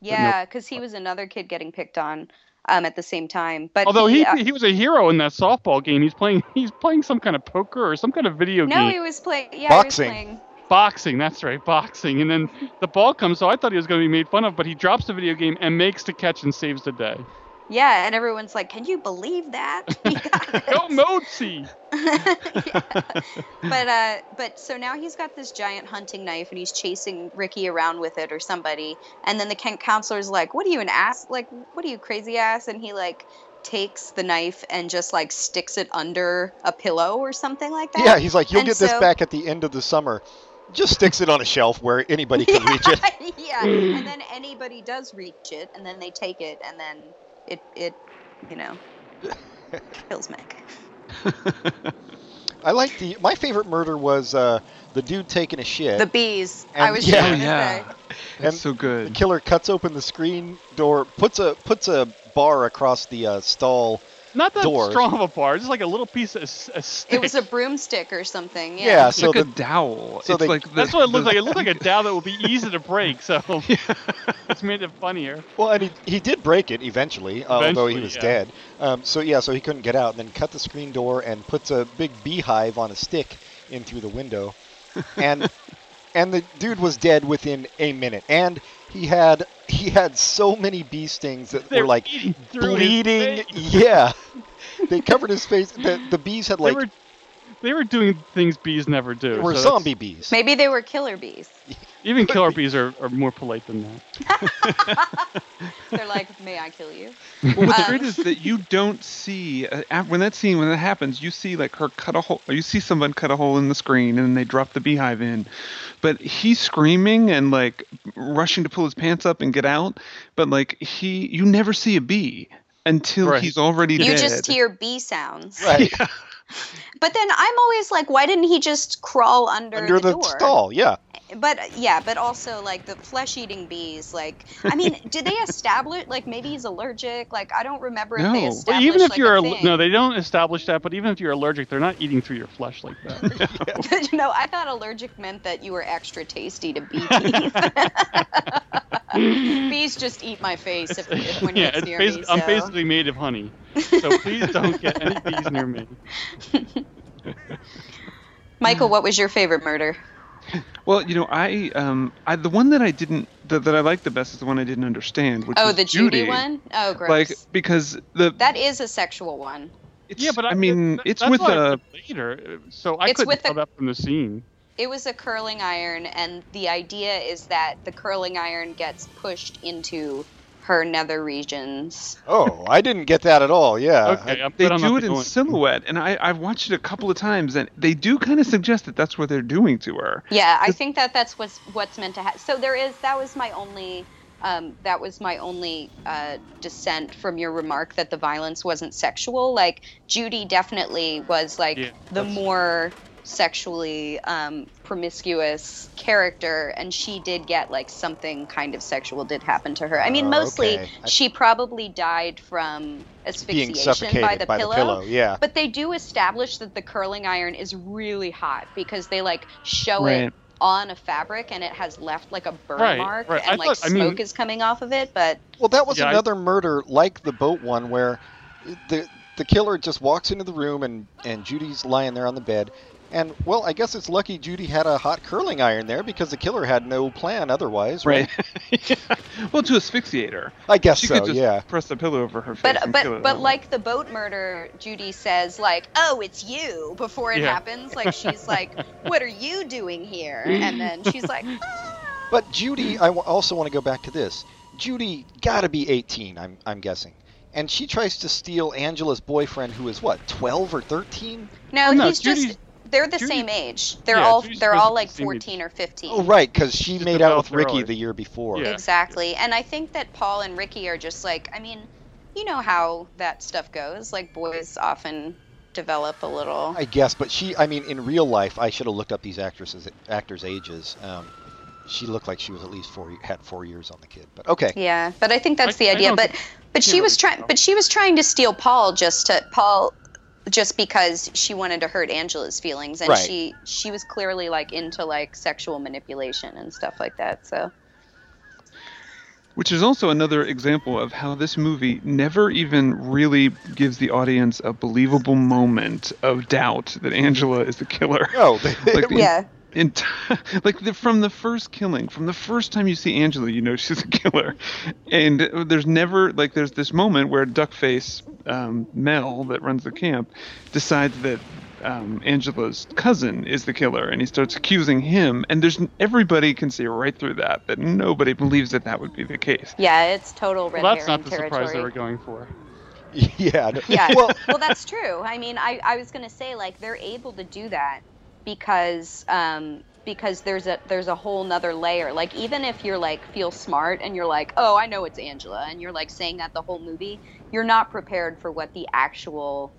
Yeah, because he was another kid getting picked on um, at the same time. But Although he uh, he was a hero in that softball game. He's playing he's playing some kind of poker or some kind of video no, game. No, he was playing. Yeah, Boxing. he was playing. Boxing, that's right, boxing. And then the ball comes, so I thought he was going to be made fun of, but he drops the video game and makes the catch and saves the day. Yeah, and everyone's like, "Can you believe that?" He got it. Go Mozi! Yeah. But uh, but so now he's got this giant hunting knife and he's chasing Ricky around with it or somebody. And then the Kent counselor's like, "What are you an ass? Like, what are you crazy ass?" And he like takes the knife and just like sticks it under a pillow or something like that. yeah, he's like, "You'll And get this back at the end of the summer." Just sticks it on a shelf where anybody can reach it. yeah, and then anybody does reach it, and then they take it, and then it it you know kills Mick. I like the. My favorite murder was uh, the dude taking a shit. The bees. I was yeah. just Oh gonna yeah. say. That's And so good. the killer cuts open the screen door, puts a puts a bar across the uh, stall. Not that Door. strong of a bar, just like a little piece of s- a stick. It was a broomstick or something. Yeah, Yeah. It's so like the, a dowel. so it's they- like the, That's what it looked the- like. It looked like a dowel that would be easy to break, so it's made it funnier. well, and he, he did break it eventually, uh, although he was yeah. dead. Um, so yeah, so he couldn't get out. And then cut the screen door and puts a big beehive on a stick in through the window, and and the dude was dead within a minute. And he had he had so many bee stings that They were like eating through his bleeding. Yeah, they covered his face. The, the bees had They like were they were doing things bees never do. they were so that's- zombie bees. Maybe they were killer bees. Even killer bees are, are more polite than that. They're like, "May I kill you?" Well, what's Um, great is that you don't see uh, when that scene when that happens. You see like her cut a hole. You see someone cut a hole in the screen, and then they drop the beehive in. But he's screaming and like rushing to pull his pants up and get out. But like he, you never see a bee until Right. he's already You dead. just hear bee sounds. Right But then I'm always like, why didn't he just crawl under, under the, door? stall. Yeah. But uh, yeah, but also like the flesh-eating bees. Like, I mean, did they establish like maybe he's allergic? Like, I don't remember if they established. But even if like, you're al- no, they don't establish that. But even if you're allergic, they're not eating through your flesh like that. no, I thought allergic meant that you were extra tasty to bee teeth. Bees just eat my face if, if when yeah, it's near basi- me. I'm basically made of honey, so please don't get any bees near me. Michael, what was your favorite murder? Well, you know, I um, I the one that I didn't that, that I liked the best is the one I didn't understand. Which Oh, was the Judy, one. Oh, gross. Like because the that is a sexual one. it's, Yeah, but I mean that- it's with why I a said later, so I It's couldn't with tell the- that from the scene. It was a curling iron, and the idea is that the curling iron gets pushed into her nether regions. Oh, I didn't get that at all. Yeah. Okay, I'm they do it in only- silhouette, and I I've watched it a couple of times, and they do kind of suggest that that's what they're doing to her. Yeah, I think that that's what's what's meant to happen. So there is that was my only um, that was my only uh, dissent from your remark that the violence wasn't sexual. Like Judy definitely was like Yeah, the that's- more sexually um, promiscuous character, and she did get like something kind of sexual did happen to her. I mean, Oh, mostly okay. I- she probably died from Being asphyxiation suffocated by the pillow. Yeah. But they do establish that the curling iron is really hot because they like show Right. it on a fabric and it has left like a burn Right, mark right. and I like thought- I mean- smoke is coming off of it. But Well, that was Yeah, I- another murder like the boat one where the the killer just walks into the room and and Judy's lying there on the bed. And well, I guess it's lucky Judy had a hot curling iron there because the killer had no plan otherwise, right? Right. Well, to asphyxiate her. I guess She so. could just yeah. press the pillow over her face. but but but like the boat murder, Judy says like, "Oh, it's you." Before it Yeah. happens, like she's like, "What are you doing here?" And then she's like, "Ah." But Judy, I w- also want to go back to this. Judy got to be 18, I'm I'm guessing. And she tries to steal Angela's boyfriend who is what, 12 or 13? "No, no, he's Judy's- just." They're the Judy- same age. They're Yeah, all Judy's they're all like the same age. 14 or 15. Oh, right, cuz she Just made out with Ricky early. the year before. Yeah. Exactly. And I think that Paul and Ricky are just like, I mean, you know how that stuff goes. Like, boys often develop a little. I guess, but she, I mean, in real life, I should have looked up these actresses, actors' ages. Um, she looked like she was at least four, had four years on the kid. But okay, Yeah, but I think that's I- the idea. But but she was trying. But she was trying to steal Paul just to Paul, just because she wanted to hurt Angela's feelings, and Right. she she was clearly like into like sexual manipulation and stuff like that. So Which is also another example of how this movie never even really gives the audience a believable moment of doubt that Angela is the killer. no, they, Like the- yeah, Ent- like the, from the first killing, from the first time you see Angela, you know she's a killer, and there's never like there's this moment where Duckface um, Mel that runs the camp decides that um, Angela's cousin is the killer, and he starts accusing him, and there's everybody can see right through that that nobody believes that that would be the case. yeah, it's total red Well, that's not the territory. surprise they were going for. yeah, Yeah. Well, well, that's true. I mean, I, I was gonna say like they're able to do that because um, because there's a there's a whole nother layer. Like even if you're like feel smart and you're like, oh, I know it's Angela, and you're like saying that the whole movie, you're not prepared for what the actual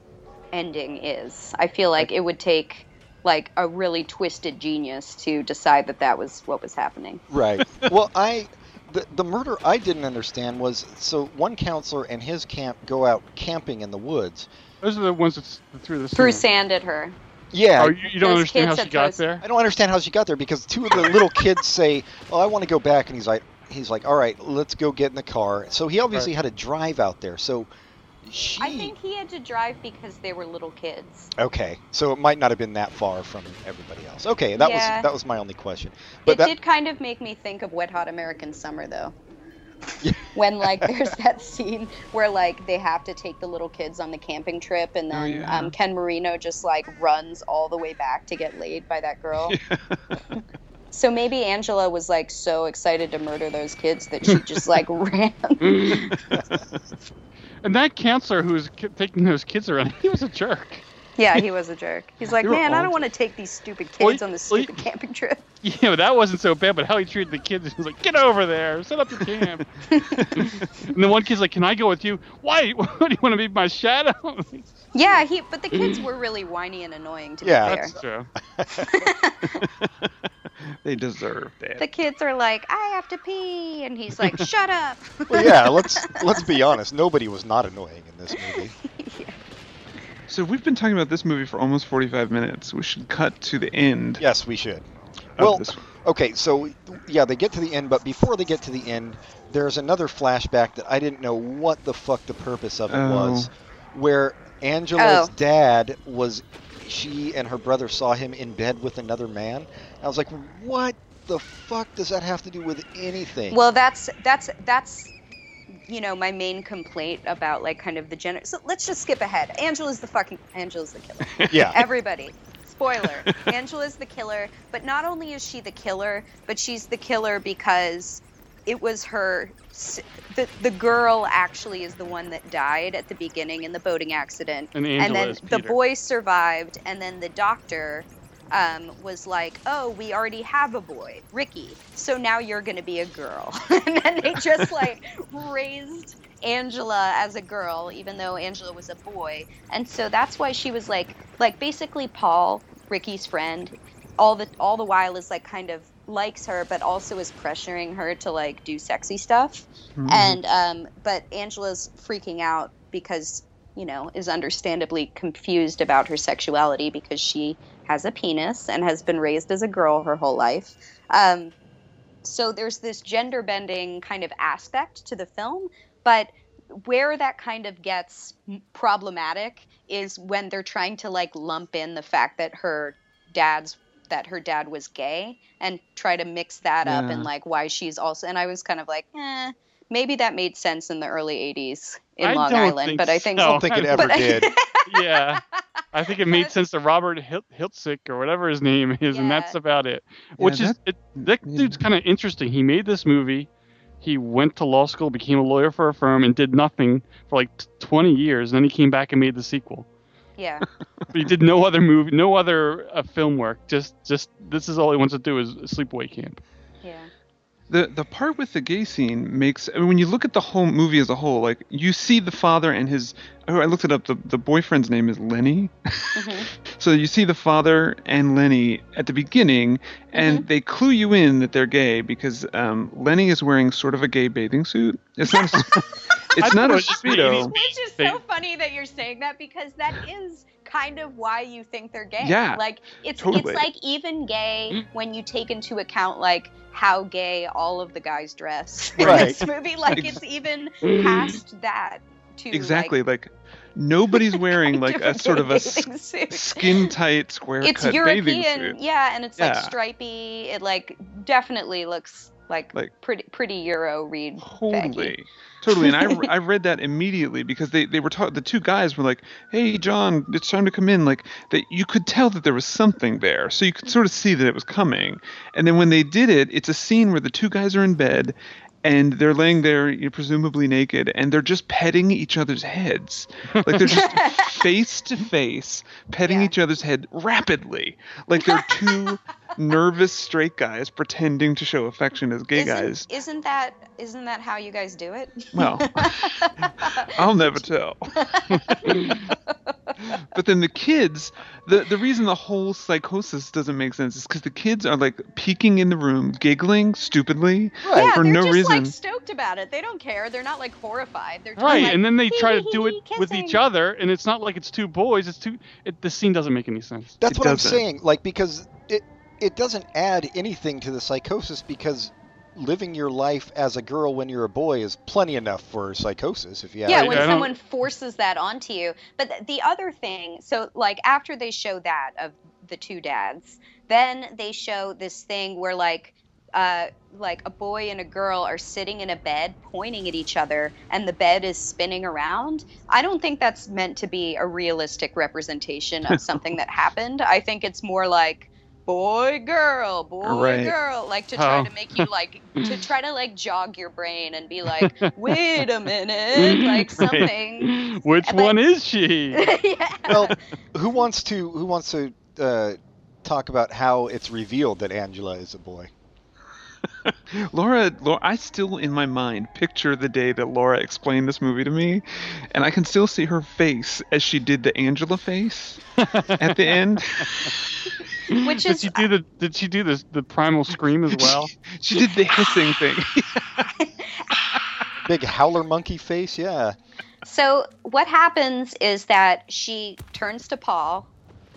ending is. I feel like it would take like a really twisted genius to decide that that was what was happening. right. Well, I the the murder I didn't understand was so one counselor and his camp go out camping in the woods. Those are the ones that threw the Threw sand at her. Yeah, Oh, you, you don't understand how she got throws- there? I don't understand how she got there because two of the little kids say, "Oh, I want to go back," and he's like, "He's like, all right, let's go get in the car." So he obviously had to drive out there. So she, I think he had to drive because they were little kids. okay, so it might not have been that far from everybody else. Okay, that Yeah. was that was my only question. But it that, did kind of make me think of Wet Hot American Summer, though. Yeah. when like there's that scene where like they have to take the little kids on the camping trip, and Oh, then yeah. um, Ken Marino just like runs all the way back to get laid by that girl. So maybe Angela was like so excited to murder those kids that she just like ran. And that counselor who was ki- taking those kids around, he was a jerk. Yeah, he was a jerk. He's like, man, I don't want to take these stupid Well, kids on this well, stupid camping trip. Yeah, but that wasn't so bad. But how he treated the kids, he was like, "Get over there, set up your camp." and the one kid's like, "Can I go with you? Why? What do you want to be my shadow?" Yeah, he. But the kids were really whiny and annoying to Yeah. be fair. That's true. they deserved it. the kids are like, I have to pee, and he's like, shut up. well, yeah, let's let's be honest. Nobody was not annoying in this movie. So we've been talking about this movie for almost 45 minutes. We should cut to the end Yes, we should. Well. Okay, so yeah, they get to the end, but before they get to the end, there's another flashback that I didn't know what the fuck the purpose of it Oh. was, where Angela's Oh. dad was, she and her brother saw him in bed with another man. I was like, what the fuck does that have to do with anything? Well, that's that's that's you know my main complaint about like kind of the gender. So let's just skip ahead. Angela's the fucking Angela's the killer. yeah, Everybody. Spoiler. Angela's the killer, but not only is she the killer, but she's the killer because it was her the the girl actually is the one that died at the beginning in the boating accident. And Angela and then is the Peter. boy survived and then the doctor um, was like, "Oh, we already have a boy, Ricky. So now you're going to be a girl." and then they just like raised Angela as a girl, even though Angela was a boy. And so that's why she was like, like basically Paul Ricky's friend, all the all the while is like kind of likes her, but also is pressuring her to like do sexy stuff. Mhm. And um, but Angela's freaking out because you know is understandably confused about her sexuality because she has a penis and has been raised as a girl her whole life. Um, so there's this gender bending kind of aspect to the film, but where that kind of gets problematic is when they're trying to like lump in the fact that her dad's that her dad was gay and try to mix that up and like why she's also and I was kind of like, eh, maybe that made sense in the early 80s in I Long Island, but I think so. I don't think it ever did. yeah. I think it made sense to Robert Hil- Hiltzik or whatever his name is, and that's about it. Which is that- it, that yeah. dude's kind of interesting. He made this movie. He went to law school, became a lawyer for a firm, and did nothing for like t- 20 years. And then he came back and made the sequel. yeah. But he did no other movie, no other uh, film work. Just, just this is all he wants to do is sleepaway camp. Yeah. the the part with the gay scene makes I mean, when you look at the whole movie as a whole like you see the father and his oh I looked it up the, the boyfriend's name is Lenny Mhm. so you see the father and Lenny at the beginning and they clue you in that they're gay because um, Lenny is wearing sort of a gay bathing suit it's not a, it's not a just speedo Which is so funny that you're saying that because that is kind of why you think they're gay. Yeah, Like it's totally. it's like even gay mm-hmm. when you take into account like how gay all of the guys dress in this movie. Like it's even mm-hmm. past that to exactly like, like, nobody's wearing like a sort of a bathing skin tight square It's cut bathing European, suit yeah, and it's like Yeah. stripy. It like definitely looks like, Like- pretty pretty Euro read. Totally. Totally. And I, I read that immediately because they, they were talking, the two guys were like, hey, John, it's time to come in. Like, that you could tell that there was something there. So you could sort of see that it was coming. And then when they did it, it's a scene where the two guys are in bed and they're laying there, you know, presumably naked, and they're just petting each other's heads. Like they're just face to face, petting Yeah. each other's head rapidly. Like they're two nervous straight guys pretending to show affection as gay isn't, guys. Isn't that isn't that how you guys do it? Well, I'll never tell. but then the kids, the the reason the whole psychosis doesn't make sense is because the kids are like peeking in the room, giggling stupidly Right. yeah, for they're no just reason. like stoked about it. They don't care. They're not like horrified. They're just Right, like, and then they try to do it hee, hee, with each other, and it's not like it's two boys. It's two. It, the scene doesn't make any sense. That's It what I'm saying. Like because it it doesn't add anything to the psychosis because living your life as a girl when you're a boy is plenty enough for psychosis. If you Yeah, when I don't- someone forces that onto you. But th- the other thing, so like after they show that of the two dads, then they show this thing where like uh, like a boy and a girl are sitting in a bed pointing at each other and the bed is spinning around. I don't think that's meant to be a realistic representation of something that happened. I think it's more like boy girl boy Right. girl like to try Oh. to make you like to try to like jog your brain and be like wait a minute like something Which But- one is she? yeah. well, who wants to who wants to uh, talk about how it's revealed that Angela is a boy? Laura, Laura, I still in my mind picture the day that Laura explained this movie to me, and I can still see her face as she did the Angela face at the end. which is did is she do the? Did she do this the primal scream as well? She did the hissing thing. Big howler monkey face, yeah. so what happens is that she turns to paul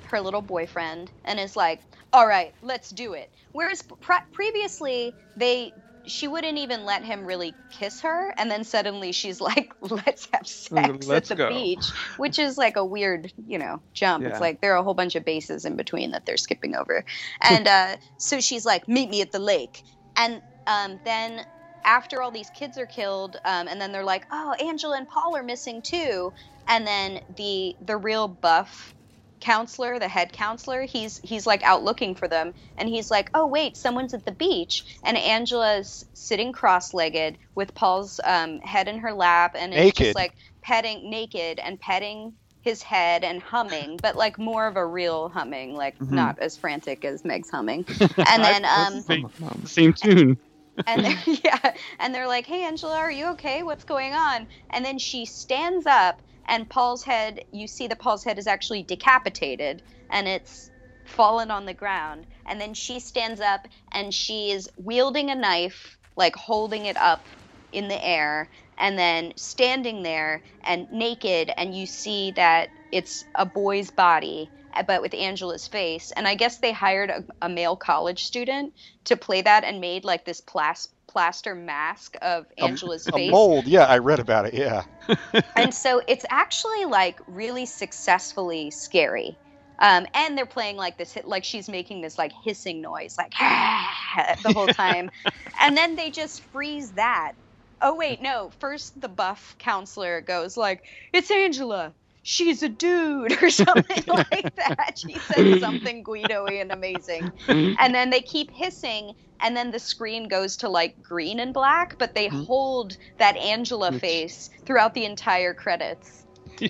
her little boyfriend and is like all right let's do it whereas pre- previously they she wouldn't even let him really kiss her and then suddenly she's like let's have sex Let's at the go. beach which is like a weird you know jump Yeah. it's like there are a whole bunch of bases in between that they're skipping over and uh, so she's like meet me at the lake and um, then after all these kids are killed um, and then they're like oh angela and paul are missing too and then the the real buff counselor the head counselor he's he's like out looking for them and he's like oh wait someone's at the beach and angela's sitting cross-legged with paul's um, head in her lap and it's just like petting naked and petting his head and humming but like more of a real humming like Mhm. not as frantic as meg's humming and then um Same, the same tune. and they're, yeah, and they're like, "Hey, Angela, are you okay? What's going on?" And then she stands up, and Paul's head. You see that Paul's head is actually decapitated, and it's fallen on the ground, and then she stands up and she is wielding a knife, like holding it up in the air, and then standing there and naked, and you see that it's a boy's body, but with Angela's face. And I guess they hired a, a male college student to play that and made like this plas- plaster mask of Angela's a face. mold. Yeah, I read about it. Yeah. and so it's actually like really successfully scary. Um, and they're playing like this, like she's making this like hissing noise, like the whole time. and then they just freeze that. Oh wait, no. First, the buff counselor goes like, "It's Angela. She's a dude," or something like that. She says something Guido-y and amazing. And then they keep hissing, and then the screen goes to like green and black, but they hold that Angela Which- face throughout the entire credits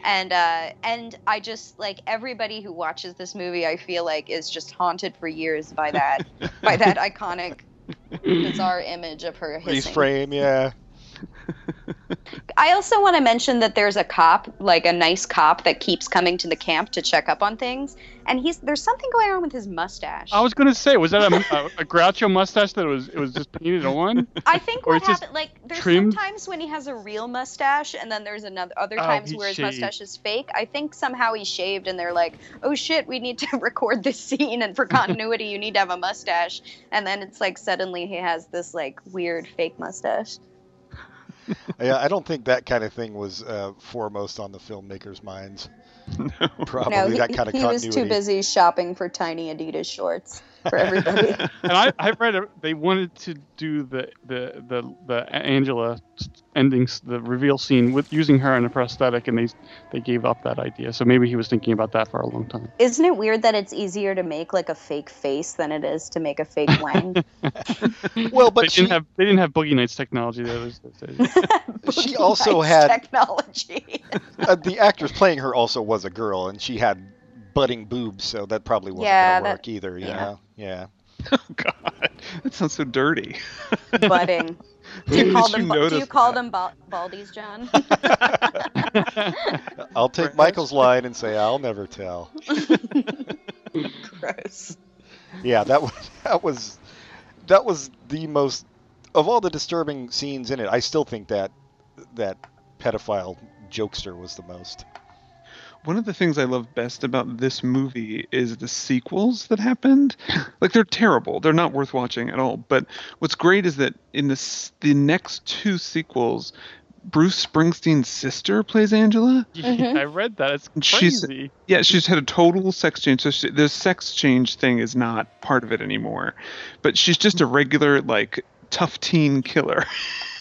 and uh and i just like everybody who watches this movie i feel like is just haunted for years by that by that iconic bizarre image of her Freeze hissing. frame. Yeah. i also want to mention that there's a cop like a nice cop that keeps coming to the camp to check up on things and he's there's something going on with his mustache I was gonna say, was that a, a, a Groucho mustache that was it was just painted on? I think what happened, like, there's trimmed? sometimes when he has a real mustache, and then there's another other Oh, times he where his shaved. mustache is fake. I think somehow he shaved, and they're like, "Oh shit, we need to record this scene, and for continuity, you need to have a mustache." And then it's like suddenly he has this like weird fake mustache. Yeah, I don't think that kind of thing was uh, foremost on the filmmakers' minds. Probably no, he, that kind of he continuity. was too busy shopping for tiny Adidas shorts for everybody. and I, I read it, they wanted to do the the the, the Angela endings, the reveal scene with using her in a prosthetic, and they they gave up that idea. So maybe he was thinking about that for a long time. Isn't it weird that it's easier to make like a fake face than it is to make a fake wang? well, they but she, didn't have they didn't have Boogie Nights technology there. those- those days. she Boogie also Nights had technology. uh, the actress playing her also was a girl, and she had budding boobs, so that probably wasn't Yeah, gonna that- work either. You yeah. know? Yeah. Oh God, that sounds so dirty. budding. Do you call them? you bu- Do you call them baldies, John? I'll take Perhaps. Michael's line and say I'll never tell. Gross. Yeah, that was that was that was the most of all the disturbing scenes in it. I still think that that pedophile jokester was the most. One of the things I love best about this movie is the sequels that happened. Like they're terrible; they're not worth watching at all. But what's great is that in this, the next two sequels, Bruce Springsteen's sister plays Angela. Mhm. I read that. It's She's- crazy. Yeah, she's had a total sex change. So she, the sex change thing is not part of it anymore. But she's just a regular like tough teen killer.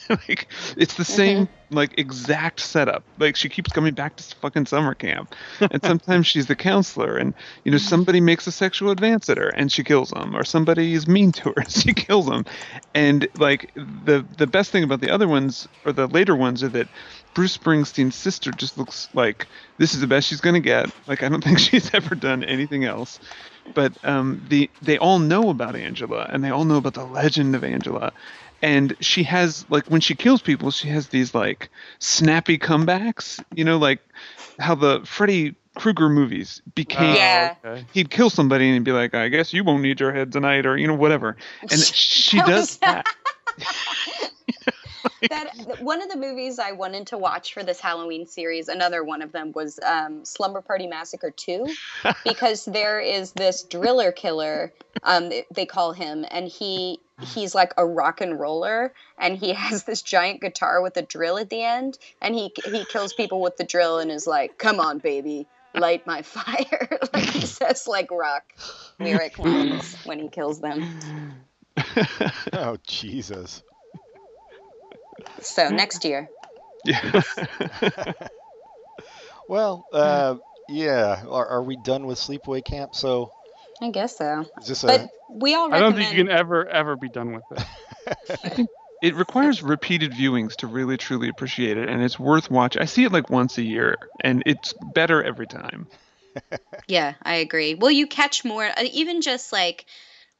like it's the same like exact setup. Like she keeps coming back to fucking summer camp, and sometimes she's the counselor, and you know somebody makes a sexual advance at her, and she kills them, or somebody is mean to her, and she kills them. And like the the best thing about the other ones or the later ones are that Bruce Springsteen's sister just looks like this is the best she's gonna get. Like I don't think she's ever done anything else. But um, the they all know about Angela, and they all know about the legend of Angela. And she has like when she kills people, she has these like snappy comebacks. You know, like how the Freddy Krueger movies became. Oh, Yeah. okay. He'd kill somebody and he'd be like, "I guess you won't need your head tonight," or you know, whatever. And she does that. that one of the movies I wanted to watch for this Halloween series, another one of them was um, Slumber Party Massacre 2, because there is this driller killer, um, they- they call him, and he he's like a rock and roller, and he has this giant guitar with a drill at the end, and he he kills people with the drill and is like, "Come on, baby." Light my fire, like he says, like rock lyric lines when he kills them. Oh Jesus. So next year, yeah. Well, uh, yeah. Are, are we done with Sleepaway Camp? So I guess so. is this a? But we all I don't think you can ever ever be done with it. it requires repeated viewings to really truly appreciate it and it's worth watching i see it like once a year and it's better every time Yeah, I agree. Well, you catch more, uh, even just like,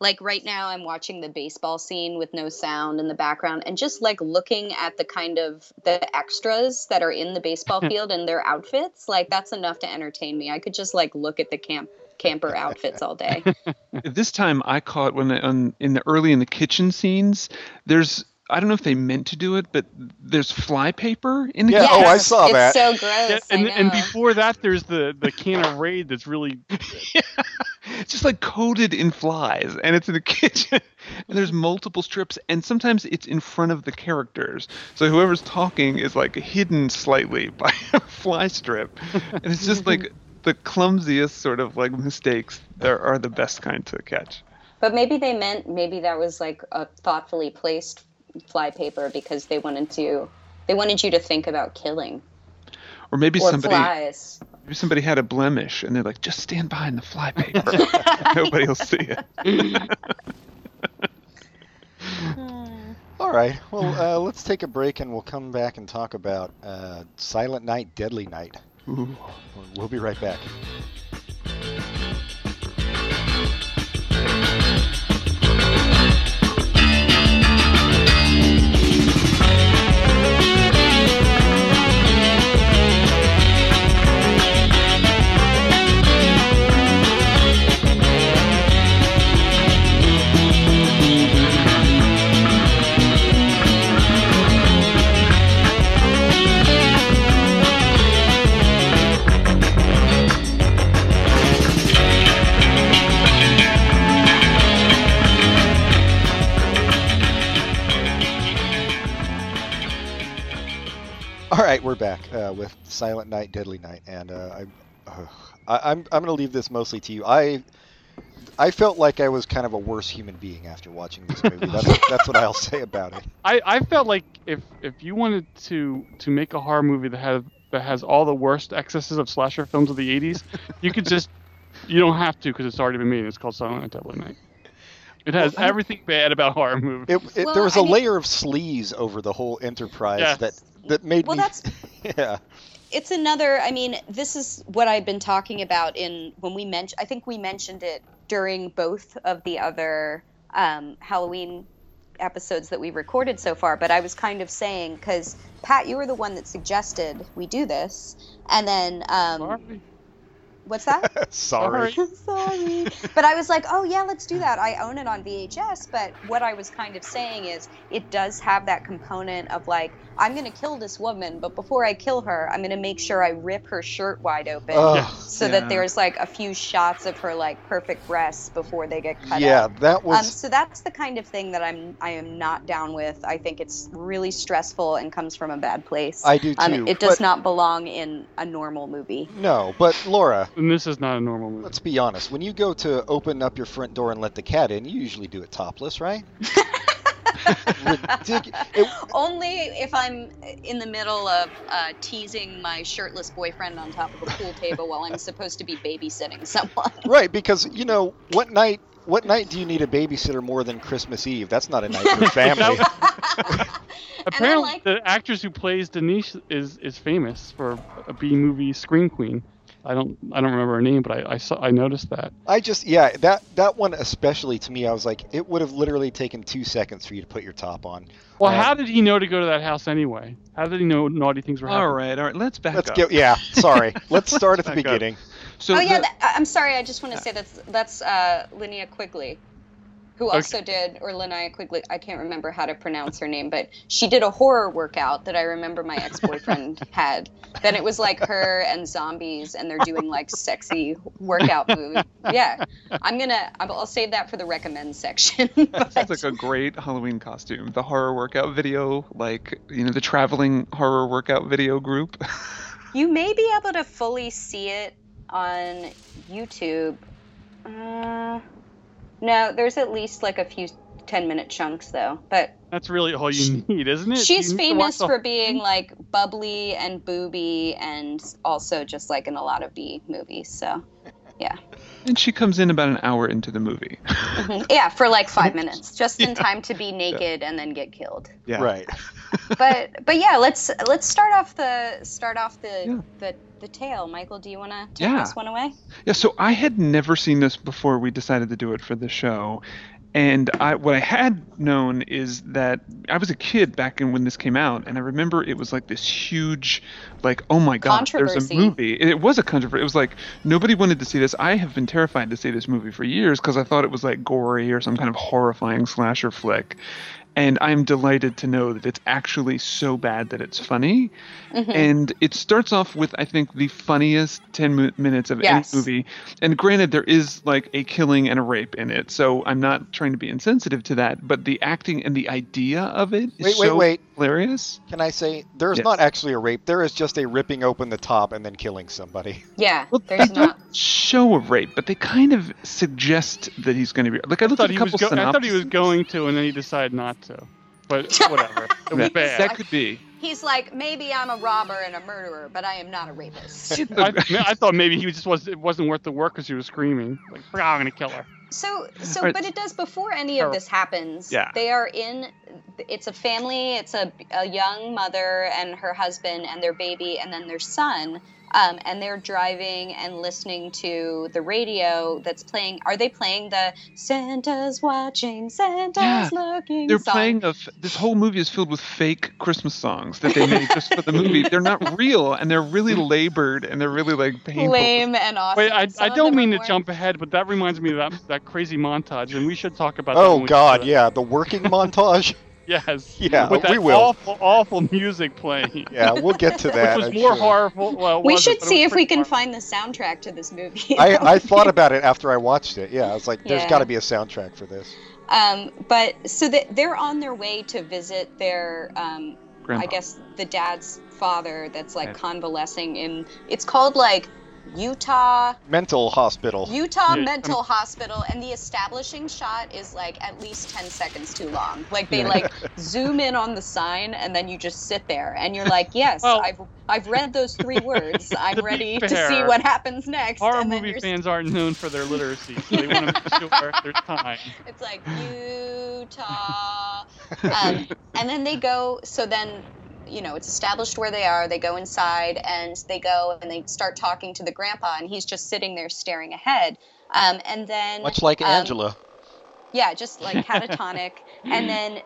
like right now, I'm watching the baseball scene with no sound in the background, and just like looking at the kind of the extras that are in the baseball field and their outfits, like that's enough to entertain me. I could just like look at the camp camper outfits all day. This time I caught when on, in the early in the kitchen scenes. There's I don't know if they meant to do it, but there's fly paper in the Yeah, kitchen. oh, I saw it's that. so gross. Yeah, and and before that, there's the the can of Raid that's really It's just like coated in flies, and it's in the kitchen. And there's multiple strips, and sometimes it's in front of the characters. So whoever's talking is like hidden slightly by a fly strip, and it's just like the clumsiest sort of like mistakes. There are the best kind to catch. But maybe they meant maybe that was like a thoughtfully placed fly paper because they wanted to they wanted you to think about killing Or maybe or somebody flies. Maybe somebody had a blemish, and they're like, just stand behind the fly paper. Nobody will see it. All right. Well, uh, let's take a break and we'll come back and talk about uh, Silent Night, Deadly Night. Ooh. We'll be right back. Right, we're back uh, with Silent Night, Deadly Night, and uh, I, uh, I, I'm I'm going to leave this mostly to you. I I felt like I was kind of a worse human being after watching this movie. That's that's what I'll say about it. I, I felt like if if you wanted to to make a horror movie that has that has all the worst excesses of slasher films of the 80s, you could just you don't have to because it's already been made. It's called Silent Night, Deadly Night. It has Well, everything bad about horror movies. It, it Well, there was I a mean- layer of sleaze over the whole enterprise Yes. that that made Well, me. that's yeah. it's another i mean this is what i've been talking about in when we mentioned i think we mentioned it during both of the other um, halloween episodes that we've recorded so far but i was kind of saying because pat you were the one that suggested we do this and then um, Sorry. what's that Sorry. Sorry. But I was like, oh, yeah, let's do that. I own it on VHS. But what I was kind of saying is it does have that component of like, I'm going to kill this woman, but before I kill her, I'm going to make sure I rip her shirt wide open. Ugh. so Yeah. that there's like a few shots of her like perfect breasts before they get cut yeah, out. that Um, was. so that's the kind of thing that I'm I am not down with. I think it's really stressful and comes from a bad place. I do too. um, it does but- not belong in a normal movie. No, but Laura, And this is not a normal movie. let's be honest. When you go to open up your front door and let the cat in, you usually do it topless, right? Ridiculous. It, Only if I'm in the middle of uh, teasing my shirtless boyfriend on top of a pool table while I'm supposed to be babysitting someone. right, because you know what night? What night do you need a babysitter more than Christmas Eve? That's not a night for family. Apparently, like- the actress who plays Denise is is famous for a B movie screen queen. I don't I don't remember her name, but I, I saw I noticed that. I just yeah, that that one especially to me, I was like, it would have literally taken two seconds for you to put your top on. Well, Um, how did he know to go to that house anyway? How did he know naughty things were happening? All right, all right, Let's back up. Let's up. get yeah. Sorry, let's start at the Back up. beginning. So oh yeah, the- th- I- I'm sorry. I just want to say that's that's uh, Linnea Quigley, who also did or Linnea Quigley. I can't remember how to pronounce her name, but she did a horror workout that I remember my ex-boyfriend had. Then it was like her and zombies, and they're doing like sexy workout moves. Yeah, I'm gonna. I'll save that for the recommend section. That sounds like a great Halloween costume. The horror workout video, like you know, the traveling horror workout video group. You may be able to fully see it on YouTube. Uh, no, there's at least like a few 10 minute chunks though. But That's really all you need, isn't it? she's You need to watch famous for being like bubbly and booby and also just like in a lot of B movies. So, yeah. and she comes in about an hour into the movie. Mhm. yeah, for like five minutes, just in time to be naked and then get killed. yeah. Right. But but yeah, let's let's start off the start off the Yeah. the the tale. Michael, do you want to take Yeah. this one away? Yeah, so I had never seen this before we decided to do it for the show. And I, what I had known is that I was a kid back in when this came out, and I remember it was like this huge, like, oh my god, there's a movie. It was a controversy. It was like nobody wanted to see this. I have been terrified to see this movie for years because I thought it was like gory or some kind of horrifying slasher flick. And I'm delighted to know that it's actually so bad that it's funny. Mm-hmm. And it starts off with, I think, the funniest 10 mi- minutes of Yes. any movie. And granted, there is like a killing and a rape in it. So I'm not trying to be insensitive to that. But the acting and the idea of it is Wait, wait, so wait. hilarious. Can I say there's Yes. not actually a rape? There is just a ripping open the top and then killing somebody. Yeah, Well, there's they not. don't show a rape, but they kind of suggest that he's going to be. Like I I looked thought at a he was. couple Go- I thought he was going to, and then he decided not to. But whatever. It was That, bad. that could be. He's like, maybe I'm a robber and a murderer, but I am not a rapist. I, I thought maybe he just was. It wasn't worth the work because he was screaming. Like, "Oh, I'm gonna kill her. So, so, Alright. but it does before any of this happens. Yeah. They are in. It's a family. It's a, a young mother and her husband and their baby and then their son. Um, and they're driving and listening to the radio that's playing. Are they playing the Santa's watching, Santa's Yeah. looking? They're song? playing a. f- This whole movie is filled with fake Christmas songs that they made just for the movie. They're not real, and they're really labored, and they're really like painful. lame and awesome. Wait, I, I don't mean to more- jump ahead, but that reminds me of that that crazy montage, and we should talk about. Oh we God, yeah, the working montage. Yes. Yeah, With that we will. awful, awful music playing. Yeah, we'll get to that. Which was I'm more sure. horrible. Well, We should see if we can horrible. find the soundtrack to this movie. I, I thought about it after I watched it. Yeah, I was like, there's Yeah. got to be a soundtrack for this. Um, but so that they're on their way to visit their, um, I guess the dad's father that's like Yes. convalescing in. It's called like Utah Mental hospital. Utah Yeah. Mental Hospital, and the establishing shot is like at least ten seconds too long. Like they Yeah. like zoom in on the sign, and then you just sit there, and you're like, yes, Well- I've I've read those three words. I'm To be ready to fair, see what happens next. Horror and then movie you're fans aren't known for their literacy, so they want to make sure there's time. It's like Utah. Um, and then they go, so then, you know, it's established where they are. They go inside and they go and they start talking to the grandpa, and he's just sitting there staring ahead. Um, and then. Much like um, Angela. Yeah, just like catatonic. and then.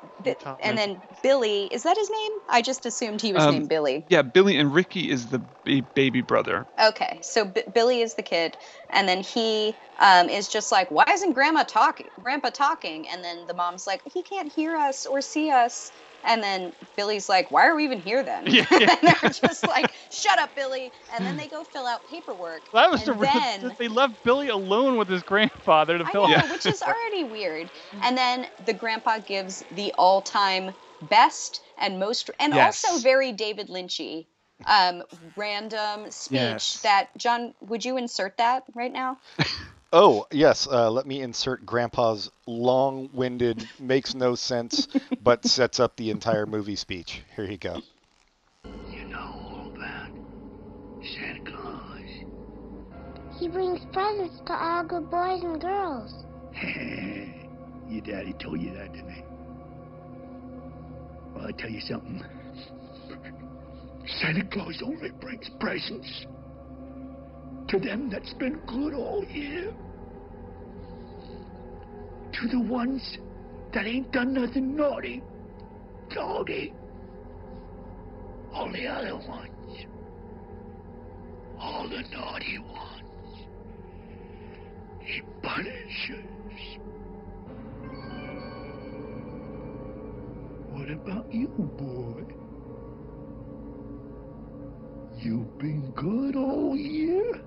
And then Billy, is that his name? I just assumed he was Um, named Billy. Yeah, Billy and Ricky is the ba- baby brother. Okay, so B- Billy is the kid, and then he um, is just like, "Why isn't Grandma talking? Grandpa talking?" And then the mom's like, "He can't hear us or see us." And then Billy's like, "Why are we even here then?" Yeah, yeah. and they're just like, "Shut up, Billy!" And then they go fill out paperwork. Well, That was And the real. then- They left Billy alone with his grandfather to I fill know, out. which is already weird. And then the grandpa gives the all-time best and most, and Yes. also very David Lynchy, um, random speech. Yes. That John, would you insert that right now? Oh, yes. Uh, let me insert Grandpa's long winded, makes no sense, but sets up the entire movie speech. Here you go. You know about Santa Claus? He brings presents to all good boys and girls. Your daddy told you that, didn't he? Well, I tell you something. Santa Claus only brings presents to them that's been good all year. To the ones that ain't done nothing naughty, doggy. All the other ones. All the naughty ones. He punishes. What about you, boy? You've been good all year?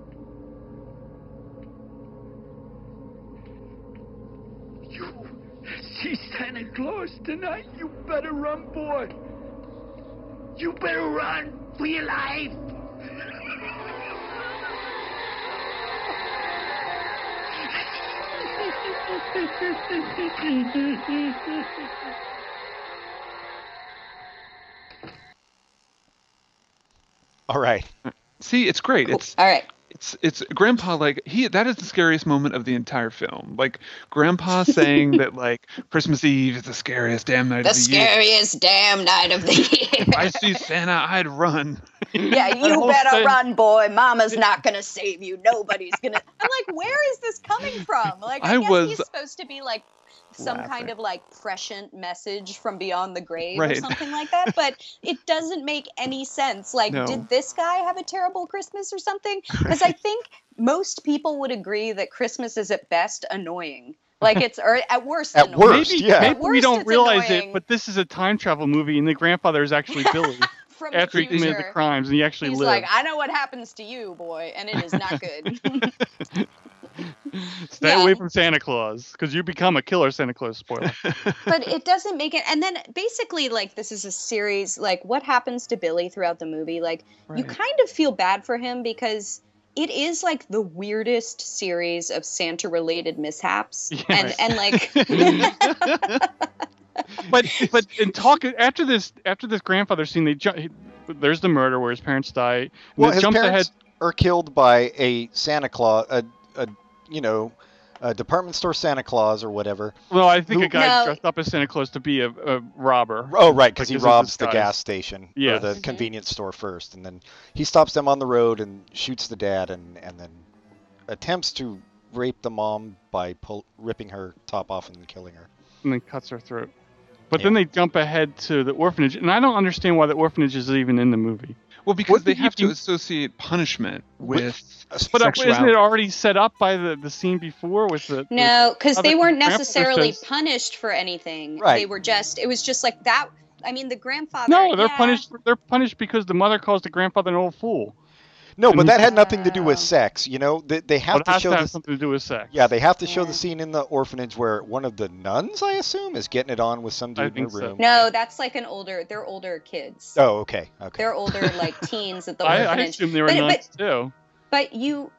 See Santa Claus tonight? You better run, boy. You better run for your life. All right. See, it's great. It's All right. It's it's grandpa like he that is the scariest moment of the entire film like grandpa saying that like christmas eve is the scariest damn night The of the year The scariest damn night of the if i see santa i'd run yeah, you better thing- run, boy. Mama's not gonna save you. Nobody's gonna. I'm like, where is this coming from? Like, I, I guess was- he's supposed to be like some Laughing. kind of like prescient message from beyond the grave or something like that, but it doesn't make any sense. Like, No. did this guy have a terrible Christmas or something? Because I think most people would agree that Christmas is at best annoying. Like it's or at worst At annoying. worst. maybe yeah. maybe At we don't realize annoying. it, but this is a time travel movie, and the grandfather is actually Billy from after the he committed the crimes, and he actually He's lived. like, I know what happens to you, boy, and it is not good. Stay Yeah. away from Santa Claus, because you become a killer Santa Claus. Spoiler. but it doesn't make it. And then basically, like, this is a series. Like, what happens to Billy throughout the movie? Like, you kind of feel bad for him because it is like the weirdest series of Santa-related mishaps, Yeah. and Right. and like. but but in talk after this after this grandfather scene, they ju- there's the murder where his parents die. And Well, his jumps parents ahead. are killed by a Santa Claus, a, a you know, a department store Santa Claus or whatever. Well, I think Who- a guy No. dressed up as Santa Claus to be a, a robber. Oh, right, because he robs the gas station Yes. or the Mhm. convenience store first, and then he stops them on the road and shoots the dad, and and then attempts to rape the mom by pull, ripping her top off and then killing her. and then cuts her throat. But then they jump ahead to the orphanage, and I don't understand why the orphanage is even in the movie. Well, because What they have to associate punishment with But uh, isn't it already set up by the, the scene before with the? the- No, because they weren't necessarily says- punished for anything. They were just. It was just like that. I mean, the grandfather. no, they're yeah, punished. They're punished because the mother calls the grandfather an old fool. No, but that had nothing to do with sex. You know, they, they have it to has show to have this. something to do with sex. Yeah, they have to show Yeah. the scene in the orphanage where one of the nuns, I assume, is getting it on with some dude in think the so. room. No, that's like an older. They're older kids. Oh, okay, okay. They're older, like teens at the I, I orphanage. assume they were But- nuns too. But you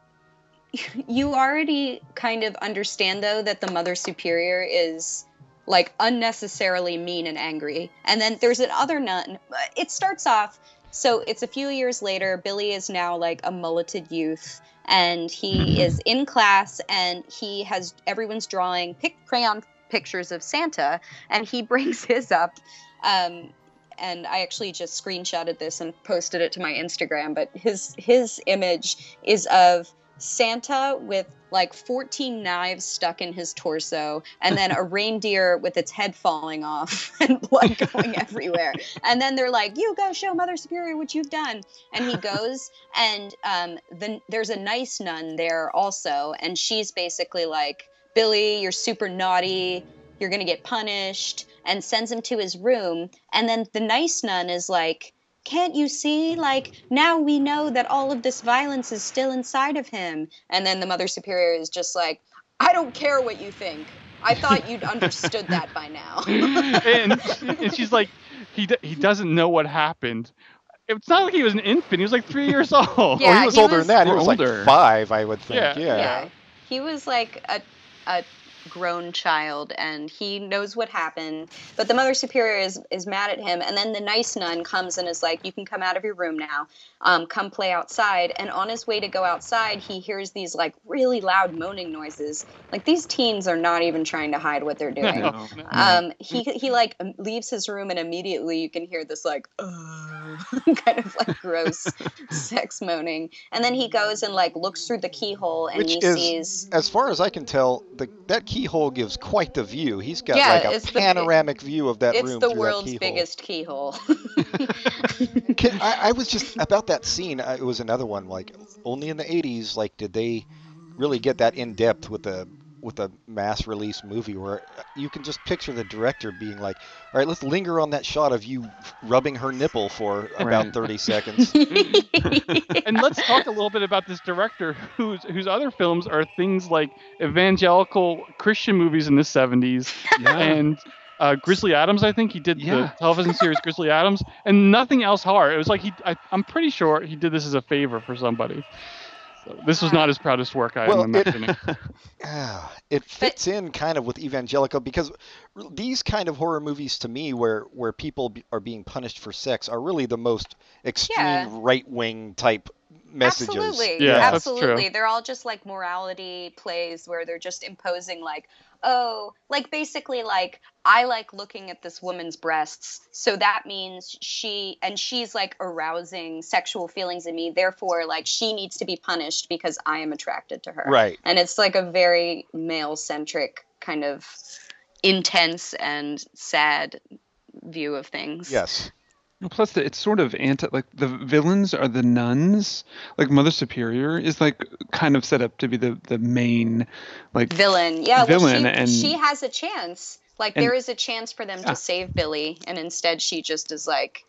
you already kind of understand though that the mother superior is like unnecessarily mean and angry. And then there's another nun. It starts off so it's a few years later. Billy is now like a mulleted youth and he is in class and he has everyone's drawing crayon pictures of Santa and he brings his up um, and I actually just screenshotted this and posted it to my Instagram. But his his image is of Santa with like 14 knives stuck in his torso, and then a reindeer with its head falling off and blood going everywhere. And then they're like, "You go show Mother Superior what you've done." And he goes, and um, then there's a nice nun there also, and she's basically like, "Billy, you're super naughty." You're gonna get punished, and sends him to his room. And then the nice nun is like, Can't you see? Like, now we know that all of this violence is still inside of him. And then the Mother Superior is just like, I don't care what you think. I thought you'd understood that by now. and, and she's like, he d- he doesn't know what happened. It's not like he was an infant. He was like three years old. oh, Yeah, he was he older was- than that. He was older. like five, I would think. Yeah. Yeah. yeah. He was like a, a grown child and he knows what happened. But the Mother Superior is, is mad at him. And then the nice nun comes and is like, You can come out of your room now. Um, come play outside. And on his way to go outside, he hears these like really loud moaning noises. Like these teens are not even trying to hide what they're doing. No. Um, he he like leaves his room and immediately you can hear this like kind of like gross sex moaning, and then he goes and like looks through the keyhole and Which he is, sees as far as I can tell, the that keyhole gives quite the view. He's got Yeah, like a it's the- panoramic view of that room. it's the world's keyhole. biggest keyhole. Can, I, I was just about that scene. It was another one. Like only in the '80s, like did they really get that in depth with a with a mass release movie where you can just picture the director being like, "All right, let's linger on that shot of you rubbing her nipple for about Right. 30 seconds." and let's talk a little bit about this director whose whose other films are things like evangelical Christian movies in the 70s Yeah. and uh, Grizzly Adams. I think he did the television series Grizzly Adams, and nothing else hard. It was like he, I, am pretty sure he did this as a favor for somebody. So this was not his proudest work. I Well, am it- imagining. Ah, it fits in kind of with evangelical because these kind of horror movies to me where where people be, are being punished for sex are really the most extreme Yeah. right wing type messages. Absolutely. Yeah, that's true. absolutely. They're all just like morality plays where they're just imposing like oh, like basically like I like looking at this woman's breasts, so that means she and she's like arousing sexual feelings in me. Therefore, like she needs to be punished because I am attracted to her. Right. And it's like a very male centric kind of intense and sad view of things. Yes. Plus, it's sort of anti. Like the villains are the nuns. Like Mother Superior is like kind of set up to be the the main, like Villain. Yeah, Villain, well, she, and- she has a chance. Like and- there is a chance for them to save Billy, and instead she just is like,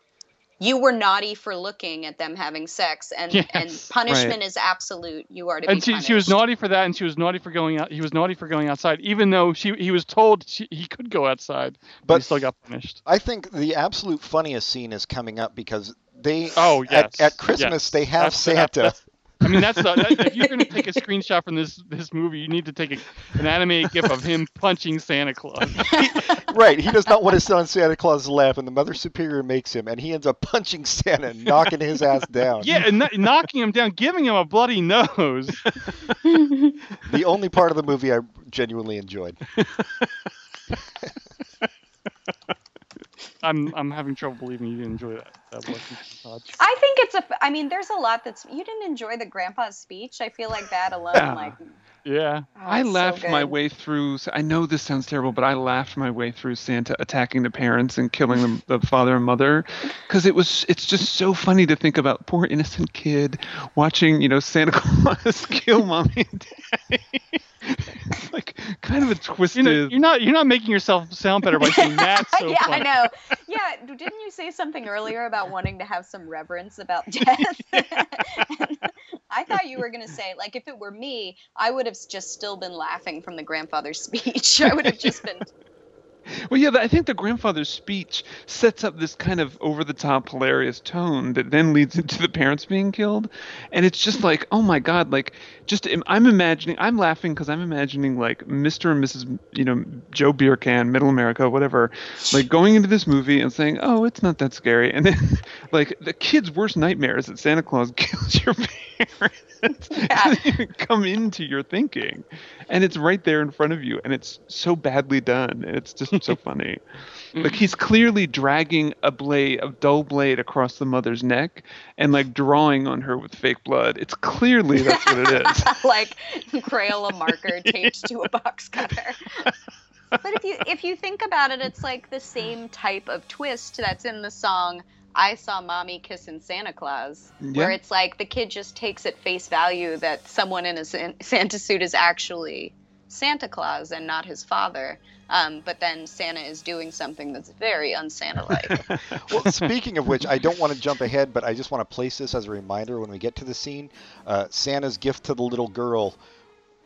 "You were naughty for looking at them having sex, and and Yes. punishment is absolute. You are to and be she, punished." she was naughty for that, and she was naughty for going out. He was naughty for going outside, even though she he was told she, he could go outside, but, But- he still got punished. I think the absolute funniest scene is coming up because they Oh, yes, at, at Christmas yes. they have That's- Santa. that's- I mean, that's the, that, if you're going to take a screenshot from this this movie, you need to take a, an animated gif of him punching Santa Claus. right, he does not want to sit on Santa Claus's lap, and the Mother Superior makes him, and he ends up punching Santa, and knocking his ass down. Yeah, and kn- knocking him down, giving him a bloody nose. The only part of the movie I genuinely enjoyed. I'm I'm having trouble believing you didn't enjoy that. That I think it's a. I mean, there's a lot that's. You didn't enjoy the grandpa's speech. I feel like that alone, Yeah. like. Yeah. oh, I it's so laughed my way through. I know this sounds terrible, but I laughed my way through Santa attacking the parents and killing them, the father and mother, because it was. It's just so funny to think about poor innocent kid watching, you know, Santa Claus kill mommy and daddy. It's like kind of a twisted. You know, you're not you're not making yourself sound better by saying that. so yeah, funny. I know. Yeah, didn't you say something earlier about wanting to have some reverence about death? I thought you were going to say, like, if it were me, I would have just still been laughing from the grandfather's speech. I would have just been. Well, yeah, I think the grandfather's speech sets up this kind of over-the-top hilarious tone that then leads into the parents being killed, and it's just like, oh my god, like, just I'm imagining, I'm laughing because I'm imagining like Mr. and Mrs. you know Joe Beercan, Middle America, whatever, like going into this movie and saying, oh, it's not that scary, and then like the kid's worst nightmare is that Santa Claus kills your parents. It come into your thinking, and it's right there in front of you, and it's so badly done. It's just so funny. Mm. Like he's clearly dragging a blade, a dull blade, across the mother's neck, and like drawing on her with fake blood. It's clearly that's what it is. like Crayola marker taped to a box cutter. But if you if you think about it, it's like the same type of twist that's in the song "I Saw Mommy Kissing Santa Claus," where it's like the kid just takes at face value that someone in a Santa suit is actually Santa Claus and not his father. Um, but then Santa is doing something that's very un-Santa-like. Well, speaking of which, I don't want to jump ahead, but I just want to place this as a reminder when we get to the scene. Uh, Santa's gift to the little girl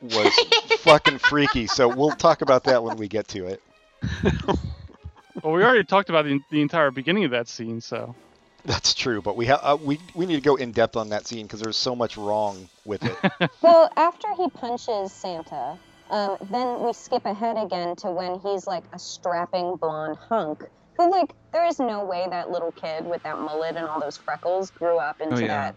was fucking freaky, so we'll talk about that when we get to it. Well, we already talked about the, the entire beginning of that scene, so That's true, but we have uh, we we need to go in depth on that scene because there's so much wrong with it. Well, after he punches Santa, um, then we skip ahead again to when he's like a strapping blonde hunk who, like, there is no way that little kid with that mullet and all those freckles grew up into yeah. that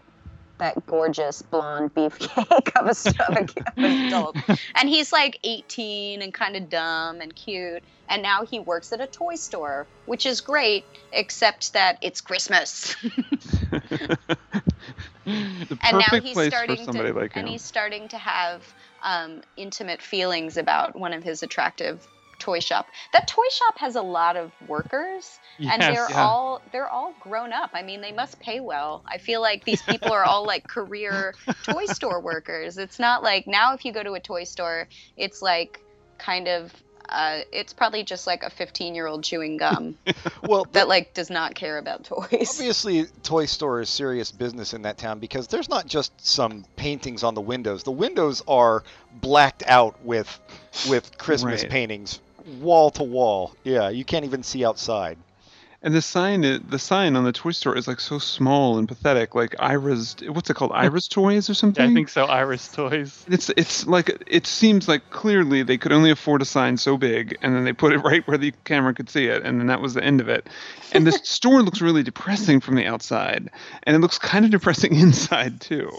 that gorgeous blonde beefcake of a, of a, of adult. and he's like 18 and kind of dumb and cute. And now he works at a toy store which is great except that it's christmas. The and now he's starting to like and he's starting to have um, intimate feelings about one of his attractive toy shop that toy shop has a lot of workers and they're yeah. all they're all grown up i mean they must pay well i feel like these people are all like career toy store workers it's not like now if you go to a toy store it's like kind of uh, it's probably just like a 15 year old chewing gum Well, that like does not care about toys obviously, toy store is serious business in that town because there's not just some paintings on the windows. The windows are blacked out with with Christmas Right. paintings, wall to wall. Yeah, you can't even see outside. And the sign, the sign on the toy store is like so small and pathetic. Like Ira's, what's it called? Ira's Toys or something? yeah, I think so. Iris Toys. It's it's like it seems like clearly they could only afford a sign so big, and then they put it right where the camera could see it, and then that was the end of it. And the store looks really depressing from the outside, and it looks kind of depressing inside too.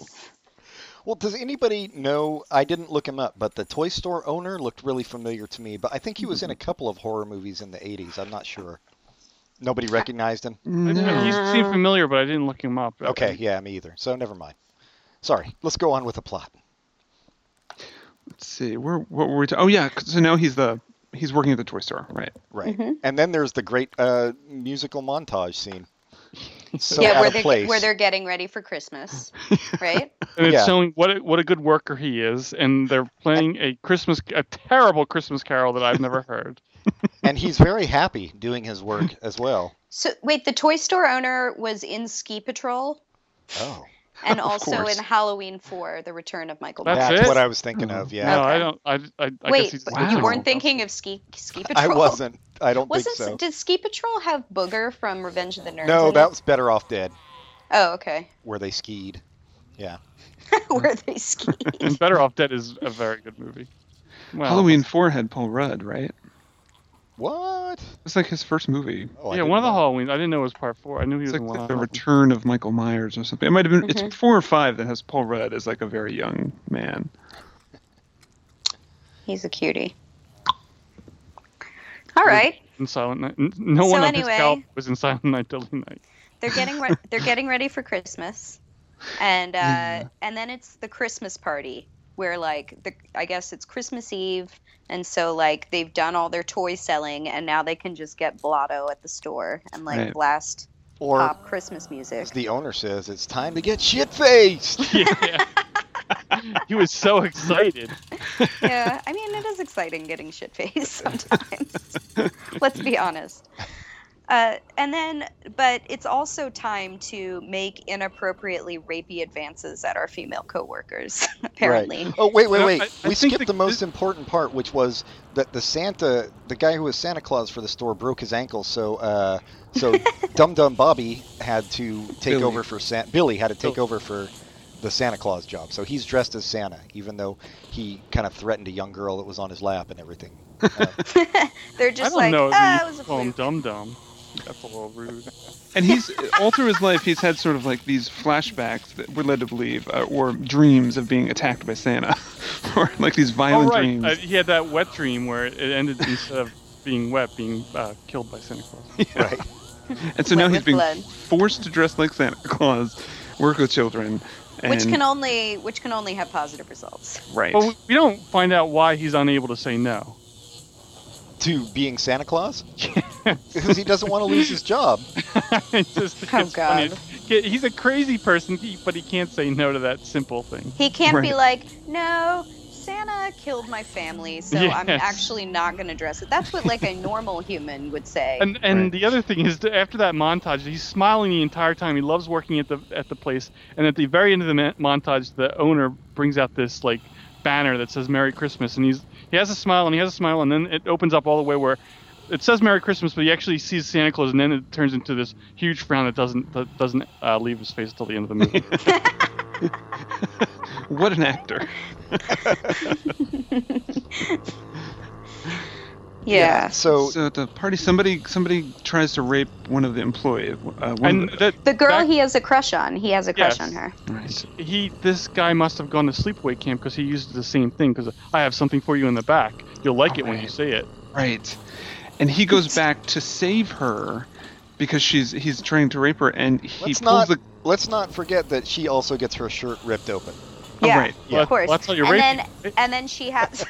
Well, does anybody know? I didn't look him up, but the toy store owner looked really familiar to me. But I think he was in a couple of horror movies in the '80s. I'm not sure. Nobody recognized him. I didn't- He seemed familiar, but I didn't look him up. Okay, yeah, me either. So never mind. Sorry. Let's go on with the plot. Let's see. Where what were we? ta- oh yeah. So now he's the he's working at the toy store, right? Right. And then there's the great uh, musical montage scene. So yeah, out where of they're place. where they're getting ready for Christmas, right? And it's Yeah. showing what a, what a good worker he is, and they're playing a Christmas a terrible Christmas carol that I've never heard. and he's very happy doing his work as well. So wait, the toy store owner was in Ski Patrol Oh, and also in Halloween 4: The Return of Michael That's that's what I was thinking of. Yeah, No, I don't. I, I, I guess Wait, he's Wow. you weren't thinking of Ski Ski Patrol? I wasn't. I don't Wasn't think so. did Ski Patrol have Booger from Revenge of the Nerds? No, that it? was Better Off Dead, Oh, okay. where they skied. Yeah. Where they ski. And Better Off Dead is a very good movie. Well, Halloween Four had Paul Rudd, right? What? It's like his first movie. Oh, yeah, one of the know. Halloween. I didn't know it was part four. I knew he It's was like in one. the of return of Michael Myers or something. It might have been. It's four or five that has Paul Rudd as like a very young man. He's a cutie. All right, in Silent Night. No So one of anyway- his cal was in Silent Night Deadly Night. they're getting re- they're getting ready for Christmas, and uh, and then it's the Christmas party where like the I guess it's Christmas Eve, and so like they've done all their toy selling, and now they can just get blotto at the store and like Right. blast Or, pop Christmas music. as the owner says, it's time to get shit faced. yeah. he was so excited. yeah, I mean it is exciting getting shit faced sometimes. Let's be honest. Uh, and then, but it's also time to make inappropriately rapey advances at our female coworkers. Apparently, Right. Oh wait, wait, wait. I- I we think skipped the- the, most important part, which was that the Santa, the guy who was Santa Claus for the store, broke his ankle. So, uh, so Dum Dum Bobby had to take Billy. over for Santa. Billy had to take Billy. over for the Santa Claus job. So he's dressed as Santa, even though he kind of threatened a young girl that was on his lap and everything. Uh, they're I just don't like, know if ah, it was a call him fluke. Dum Dum. That's a little rude. And he's all through his life, he's had sort of like these flashbacks that we're led to believe, uh, or dreams of being attacked by Santa, or like these Oh violent right, dreams. uh, he had that wet dream where it ended instead of being wet, being uh, killed by Santa Claus. right. and so Wet now he's being blood. forced to dress like Santa Claus, work with children, and which can only which can only have positive results. right. But we- we don't find out why he's unable to say no. To being Santa Claus because he doesn't want to lose his job. it just Oh, it's funny. God. He- He's a crazy person, but he can't say no to that simple thing. He can't be like, no, Santa killed my family, so I'm actually not going to dress it. That's what like a normal human would say. And and Right. the other thing is after that montage, he's smiling the entire time. He loves working at the at the place. And at the very end of the montage, the owner brings out this like banner that says "Merry Christmas," and he's he has a smile and he has a smile, and then it opens up all the way where it says "Merry Christmas," but he actually sees Santa Claus, and then it turns into this huge frown that doesn't that doesn't uh, leave his face till the end of the movie. what an actor! yeah. So So at the party, somebody somebody tries to rape one of the employees. Uh, and of the, that The girl back- he has a crush on, he has a crush Yes. on her. right. he this guy must have gone to sleepaway camp because he used the same thing because I have something for you in the back. You'll like it when you Alright. say it. Right. And he goes back to save her because she's he's trying to rape her, and he let's pulls not the. let's not forget that she also gets her shirt ripped open. Oh, Yeah, right. Well, of course. that's how you and rape then right? and then she has.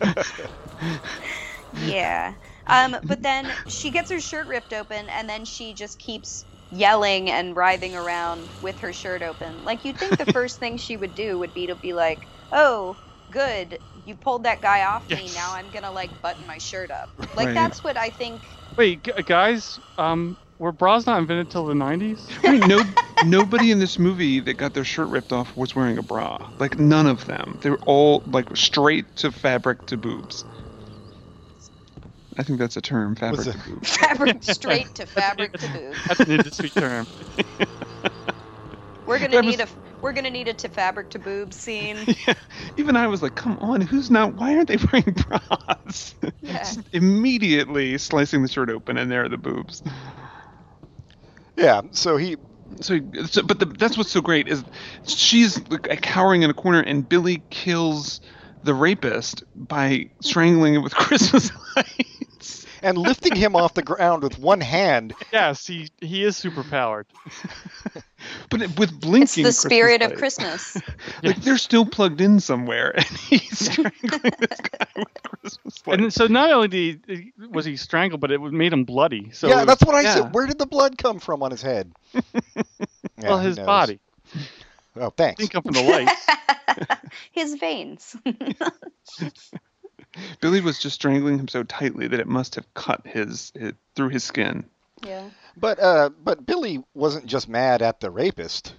yeah. Um, but then she gets her shirt ripped open, and then she just keeps yelling and writhing around with her shirt open. Like you'd think the first thing she would do would be to be like, "Oh, good, you pulled that guy off me. Now I'm gonna like button my shirt up." Like Right. that's what I think. Wait, gu- guys, um, were bras not invented till the '90s? Right, no, nobody in this movie that got their shirt ripped off was wearing a bra. Like none of them. They were all like straight to fabric to boobs. I think that's a term, fabric to boobs. Fabric straight to fabric to boobs. That's an industry term. We're gonna need a we're gonna need a to fabric to boobs scene. Yeah, even I was like, "Come on, who's not? Why aren't they wearing bras?" Yeah. Immediately slicing the shirt open, and there are the boobs. Yeah, so he So, so but the, that's what's so great is she's like, cowering in a corner, and Billy kills the rapist by strangling it with Christmas lights. And lifting him off the ground with one hand. Yes, he he is super powered. But with blinking. It's the spirit of Christmas Christmas. lights. Like they're still plugged in somewhere, and he's strangling this guy with Christmas lights. And so not only did he, was he strangled, but it made him bloody. So yeah, it- that's what I yeah. said. Where did the blood come from on his head? Yeah, well his body. Oh, thanks. Didn't come from the lights. His veins. Billy was just strangling him so tightly that it must have cut his, his through his skin. yeah. But uh, but Billy wasn't just mad at the rapist.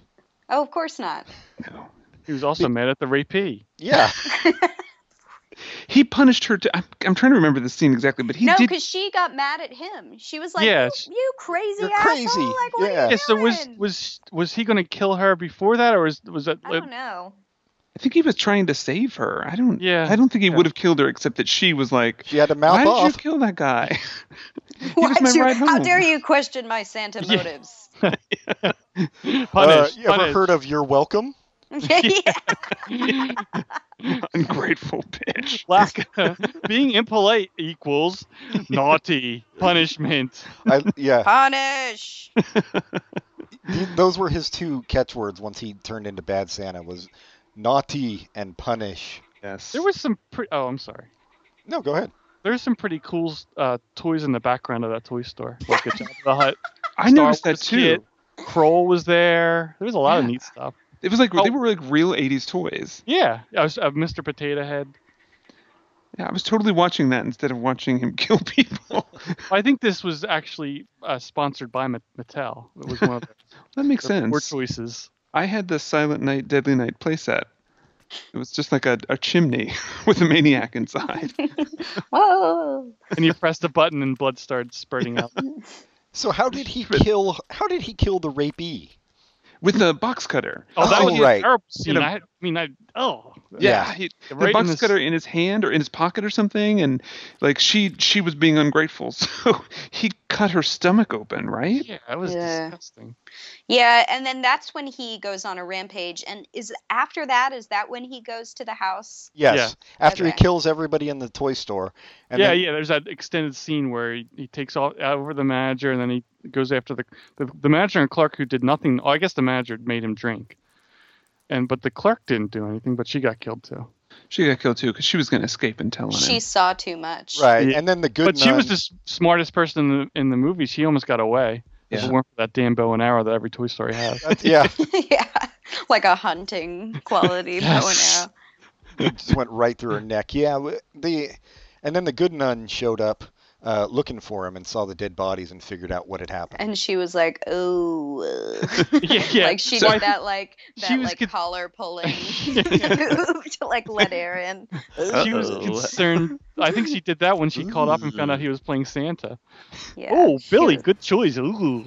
Oh, of course not. No. He was also mad at the rapee. Yeah, He punished her. To, I'm, I'm trying to remember the scene exactly, but he no, did. because she got mad at him. She was like, Yeah, you, you crazy You're asshole. crazy. Like, what Yeah. are Yeah. So was was was he going to kill her before that, or was was that? I don't know. I think he was trying to save her. I don't. Yeah. I don't think he Yeah. would have killed her, except that she was like, she had to mouth "Why did off. you kill that guy?" he was my you- ride How dare you question my Santa Yeah. motives? Uh, Punish. you ever heard of "You're Welcome"? yeah. Ungrateful bitch. Lack being impolite equals naughty punishment. I, yeah, Punish. those were his two catchwords once he turned into Bad Santa was naughty and punish. Yes. There was some. Pre- oh, I'm sorry. No, go ahead. There's some pretty cool uh, toys in the background of that toy store, like a Jabba the Hutt. I Star noticed that too. kit. Kroll was there. There was a lot of neat stuff. It was like Oh. they were like real '80s toys. Yeah, I was, uh, Mr. Potato Head. Yeah, I was totally watching that instead of watching him kill people. I think this was actually uh, sponsored by Mattel. It was one of that makes the four sense. choices. I had the Silent Night, Deadly Night playset. It was just like a, a chimney with a maniac inside. Whoa. And you pressed a button and blood started spurting out. So how did he kill? How did he kill the rapee? With the box cutter. Oh, that Oh, was right. a terrible scene. know- I, I mean, I oh Yeah. he, the Right in box this- cutter in his hand or in his pocket or something, and like she she was being ungrateful, so he cut her stomach open, right? yeah, that was Yeah. disgusting. Yeah, and then that's when he goes on a rampage. And is after that, is that when he goes to the house? Yes, after he kills everybody in the toy store. And yeah, then, yeah. There's that extended scene where he, he takes all over the manager, and then he goes after the, the the manager and Clark, who did nothing. Oh, I guess the manager made him drink, and but the clerk didn't do anything, but she got killed too. She got killed too because she was going to escape and tell him. She saw too much. Right, Yeah. and then the good. but she was the s- smartest person in the in the movie. She almost got away. If Yeah. it weren't for that damn bow and arrow that every Toy Story has. That's- yeah, yeah, like a hunting quality bow and Yes. arrow. it just went right through her neck. Yeah, the and then the good nun showed up uh, looking for him and saw the dead bodies and figured out what had happened. And she was like, "Oh," uh," Yeah, yeah. like she So did think that like she that was like con- collar pulling to like let air in. She was concerned. I think she did that when she called up and found out he was playing Santa. Yeah, oh, Billy, was- good choice. Ooh.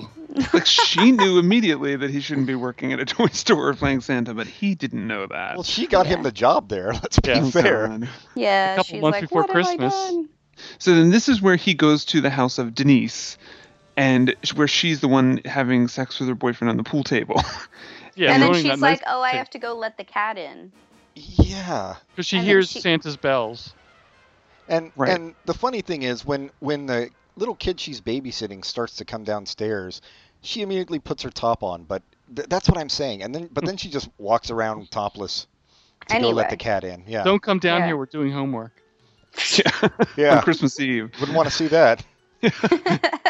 like she knew immediately that he shouldn't be working at a toy store playing Santa, but he didn't know that. Well, she got him the job there. Let's be Yeah. Oh, fair. Yeah, a couple she's months like, before what Christmas. Have I done? So then this is where he goes to the house of Denise, and where she's the one having sex with her boyfriend on the pool table. Yeah, and then she's that like, nice- "Oh, I have to go let the cat in." Yeah, Because she and hears she- Santa's bells. and Right. and the funny thing is when when the little kid she's babysitting starts to come downstairs, she immediately puts her top on. But th- that's what I'm saying. And then but then she just walks around topless to go let the cat in. Yeah, Don't come down Yeah. here. We're doing homework. On yeah. Christmas Eve. Wouldn't want to see that.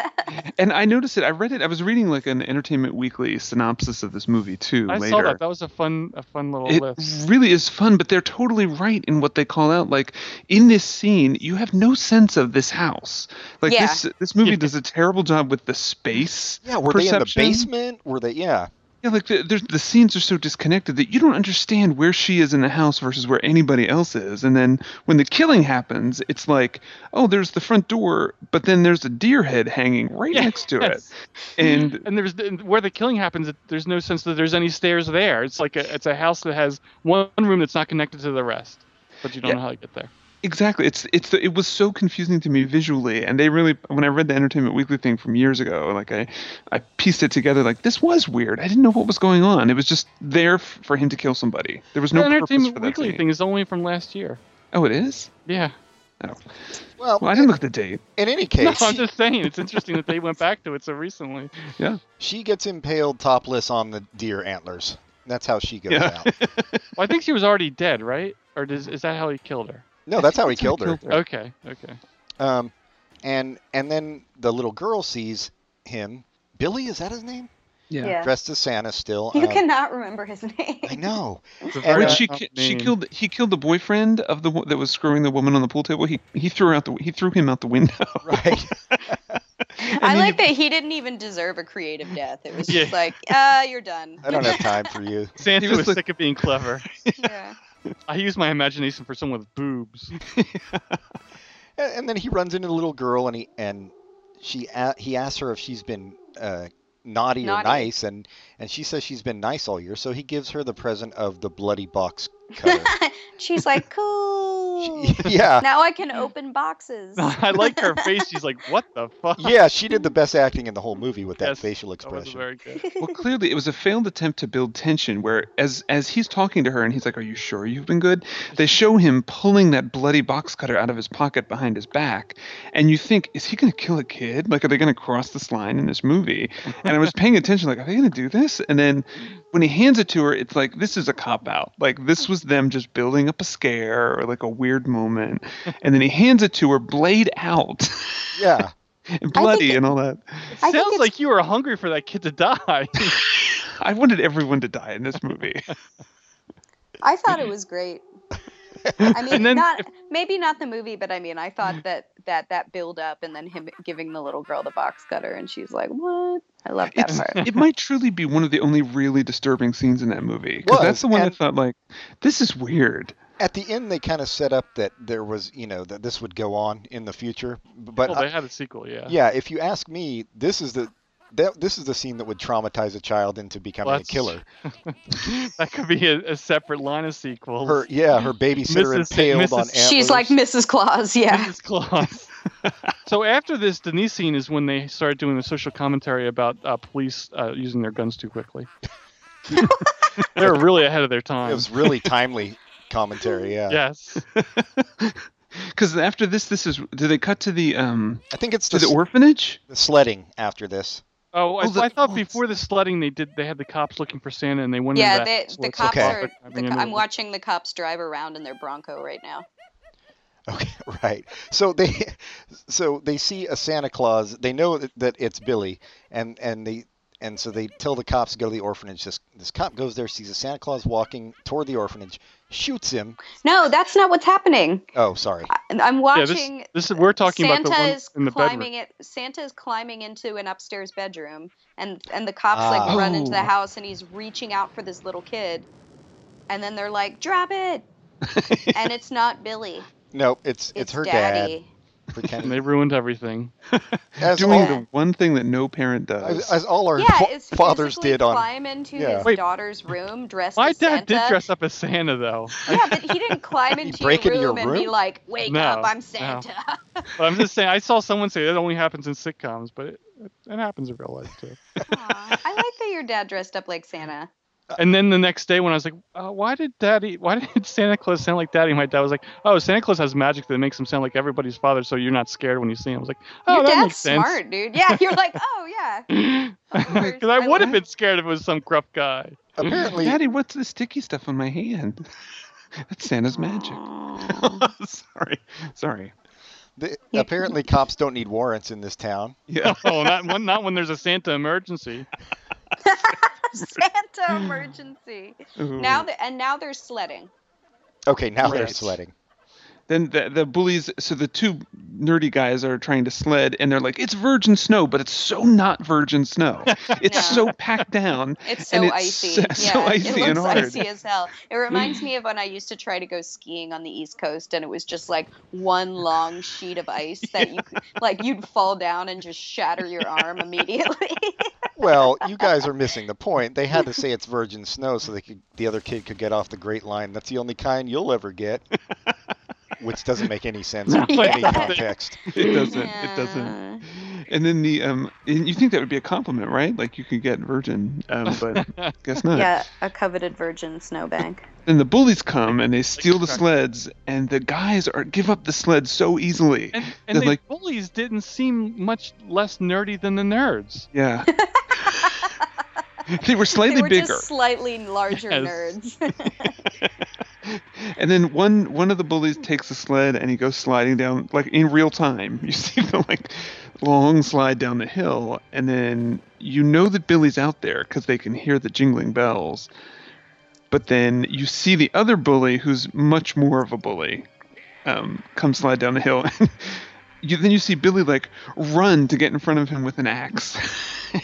And I noticed it. I read it. I was reading like an Entertainment Weekly synopsis of this movie too. I later. saw that. That was a fun, a fun little it list. really is fun, but they're totally right in what they call out. Like in this scene, you have no sense of this house. Like Yeah. this this movie Yeah. does a terrible job with the space. Yeah, were they in the basement? Were they? Yeah. Yeah, like the, there's, the scenes are so disconnected that you don't understand where she is in the house versus where anybody else is. And then when the killing happens, it's like, oh, there's the front door, but then there's a deer head hanging right Yeah, next to yes. it. And And there's and where the killing happens. There's no sense that there's any stairs there. It's like a, it's a house that has one room that's not connected to the rest, but you don't Yeah. know how to get there. Exactly. It's it's it was so confusing to me visually, and they really when I read the Entertainment Weekly thing from years ago, like I I pieced it together. Like this was weird. I didn't know what was going on. It was just there f- for him to kill somebody. There was no the purpose Entertainment for that Weekly scene. thing is only from last year. Oh, it is. Yeah. Oh, Well, well, I didn't look at the date. in any No, case, I'm just saying it's interesting that they went back to it so recently. Yeah. she gets impaled topless on the deer antlers. That's how she goes Yeah. out. Well, I think she was already dead, right? Or does, is that how he killed her? No, that's how he That's how he killed her. her. Okay, okay. Um, and and then the little girl sees him. Billy, is that his name? Yeah. Dressed as Santa still. You um, cannot remember his name. I know. And, very uh, Which she tough she killed he killed the boyfriend of the wo- that was screwing the woman on the pool table. He he threw out the he threw him out the window. Right. I like he- that he didn't even deserve a creative death. It was Yeah. just like, ah, you're done. I don't have time for you. Santa He was was like- sick of being clever. yeah. I use my imagination for someone with boobs. And, and then he runs into the little girl and he and she a- he asks her if she's been uh, naughty, or nice, and and she says she's been nice all year. So he gives her the present of the bloody box cutter. She's like, cool. She- yeah. Now I can open boxes. I like her face. She's like, "What the fuck?" Yeah, she did the best acting in the whole movie with that Yes, facial That was expression. very good. well, clearly it was a failed attempt to build tension. Where as as he's talking to her and he's like, "Are you sure you've been good?" They show him pulling that bloody box cutter out of his pocket behind his back, and you think, "Is he going to kill a kid? Like, are they going to cross this line in this movie?" And I was paying attention, like, "Are they going to do this?" And then when he hands it to her, it's like this is a cop out. Like this was them just building up a scare or like a weird moment, and then he hands it to her, blade out, Yeah. and bloody it- and all that. I Sounds like you were hungry for that kid to die. I wanted everyone to die in this movie. I thought it was great. I mean, then not if- maybe not the movie, but I mean, I thought that that that build up and then him giving the little girl the box cutter, and she's like, "What?" I love that It's, part. it might truly be one of the only really disturbing scenes in that movie because that's the one and- I thought like, this is weird. At the end, they kind of set up that there was, you know, that this would go on in the future. But well, I- they had a sequel, yeah. yeah, if you ask me, this is the that this is the scene that would traumatize a child into becoming a killer. that could be a, a separate line of sequels. Her, yeah, her babysitter Mrs. impaled Mrs. on antlers. She's like Mrs. Claus, yeah. Mrs. Claus. so after this Denise scene is when they start doing the social commentary about uh, police uh, using their guns too quickly. They're really ahead of their time. It was really timely commentary. Yeah. Yes. Because after this, this is do they cut to the um I think it's to the, the orphanage? the sledding after this. Oh, I, Oh, the- I thought oh, before the sledding they did they had the cops looking for Santa and they went into Yeah, that they, the cops Okay. are. outfit, The, having a I'm little- watching the cops drive around in their Bronco right now. Okay, right. So they, so they see a Santa Claus. They know that, that it's Billy, and and they and so they tell the cops to go to the orphanage. This this cop goes there, sees a Santa Claus walking toward the orphanage, shoots him. No, that's not what's happening. Oh, sorry. I- I'm Yeah, this, this is we're talking Santa about the one is in the climbing bedroom. it. Santa is climbing into an upstairs bedroom, and and the cops like Ah. run into the Oh. house, and he's reaching out for this little kid, and then they're like, "Drop it!" and it's not Billy. No, it's it's, It's, her Daddy. dad pretending. They ruined everything. as Doing all, the one thing that no parent does. as, as all our Yeah, fa- fathers did on. climb into Yeah. his Wait. daughter's room dressed My as dad Santa. did dress up as Santa though. Yeah, but he didn't climb into break your into room your and be like, "Wake No, up, I'm no. Santa." But I'm just saying I saw someone say that only happens in sitcoms, but it, it, it happens in real life too. Aw, I like that your dad dressed up like Santa. And then the next day when I was like, uh, why did Daddy, why did Santa Claus sound like Daddy? My dad was like, oh, Santa Claus has magic that makes him sound like everybody's father, so you're not scared when you see him. I was like, oh, your that dad's makes sense. smart, dude. Yeah, you're like, "Oh yeah." Because I I would have been scared if it was some gruff guy. Apparently, Daddy, what's this sticky stuff on my hand? That's Santa's magic. Sorry, sorry. the, apparently cops don't need warrants in this town. Yeah. Oh, not when, not when there's a Santa emergency. Santa emergency. Ooh. Now the, and now they're sledding. Okay, now they're sledding. Then the, the bullies, so the two nerdy guys are trying to sled, and they're like, "It's virgin snow, but it's so not virgin snow. It's No. so packed down. It's so and it's icy. so- yeah, so icy it and looks hard. icy as hell. It reminds me of when I used to try to go skiing on the East Coast, and it was just like one long sheet of ice that you could, like you'd fall down and just shatter your arm immediately. Well, you guys are missing the point. They had to say it's virgin snow so they could the other kid could get off the Great Line. That's the only kind you'll ever get. Which doesn't make any sense No, in any context. It doesn't. It doesn't. And then the um, and you think that would be a compliment, right? Like you could get virgin, um, but guess not. Yeah, a coveted virgin snowbank. Then the bullies come and they steal the sleds, and the guys are give up the sleds so easily. And, and the like- bullies didn't seem much less nerdy than the nerds. Yeah. they were slightly they were bigger. just slightly larger Yes. nerds. And then one one of the bullies takes a sled and he goes sliding down like in real time. You see the like long slide down the hill, and then you know that Billy's out there because they can hear the jingling bells. But then you see the other bully, who's much more of a bully, um, come slide down the hill. you, then you see Billy like run to get in front of him with an axe.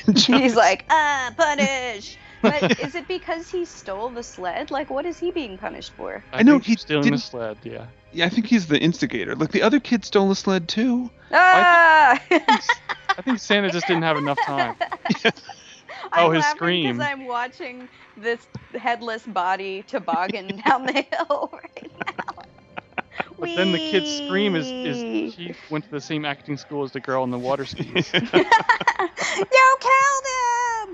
And He's like, ah, punish. But is it because he stole the sled? Like, what is he being punished for? I know, think he stealing the didn't- sled. Yeah. yeah, I think he's the instigator. Like the other kid stole the sled too. Ah! I think Santa just didn't have enough time. oh, I'm his laughing scream. Because I'm watching this headless body toboggan down the hill right now. But then the kid's scream is, is she went to the same acting school as the girl in the water skis. Don't kill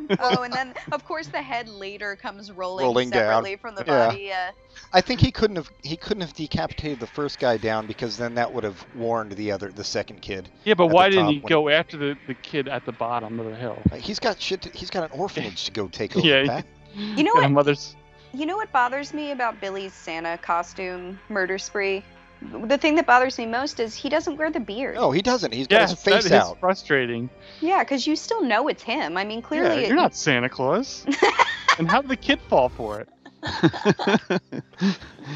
them! Oh, and then of course the head later comes rolling, Rolling down. separately from the Yeah. body. Uh, I think he couldn't have he couldn't have decapitated the first guy down because then that would have warned the other the second kid. Yeah, but why didn't he when- go after the, the kid at the bottom of the hill? Uh, He's got shit. To, he's got an orphanage to go take over. Yeah, Pat. You know what? Mother's. You know what bothers me about Billy's Santa costume murder spree? The thing that bothers me most is he doesn't wear the beard. No, he doesn't. He's got Yes, his face is out. frustrating. Yeah, because you still know it's him. I mean, clearly. Yeah, you're not Santa Claus. and how did the kid fall for it? I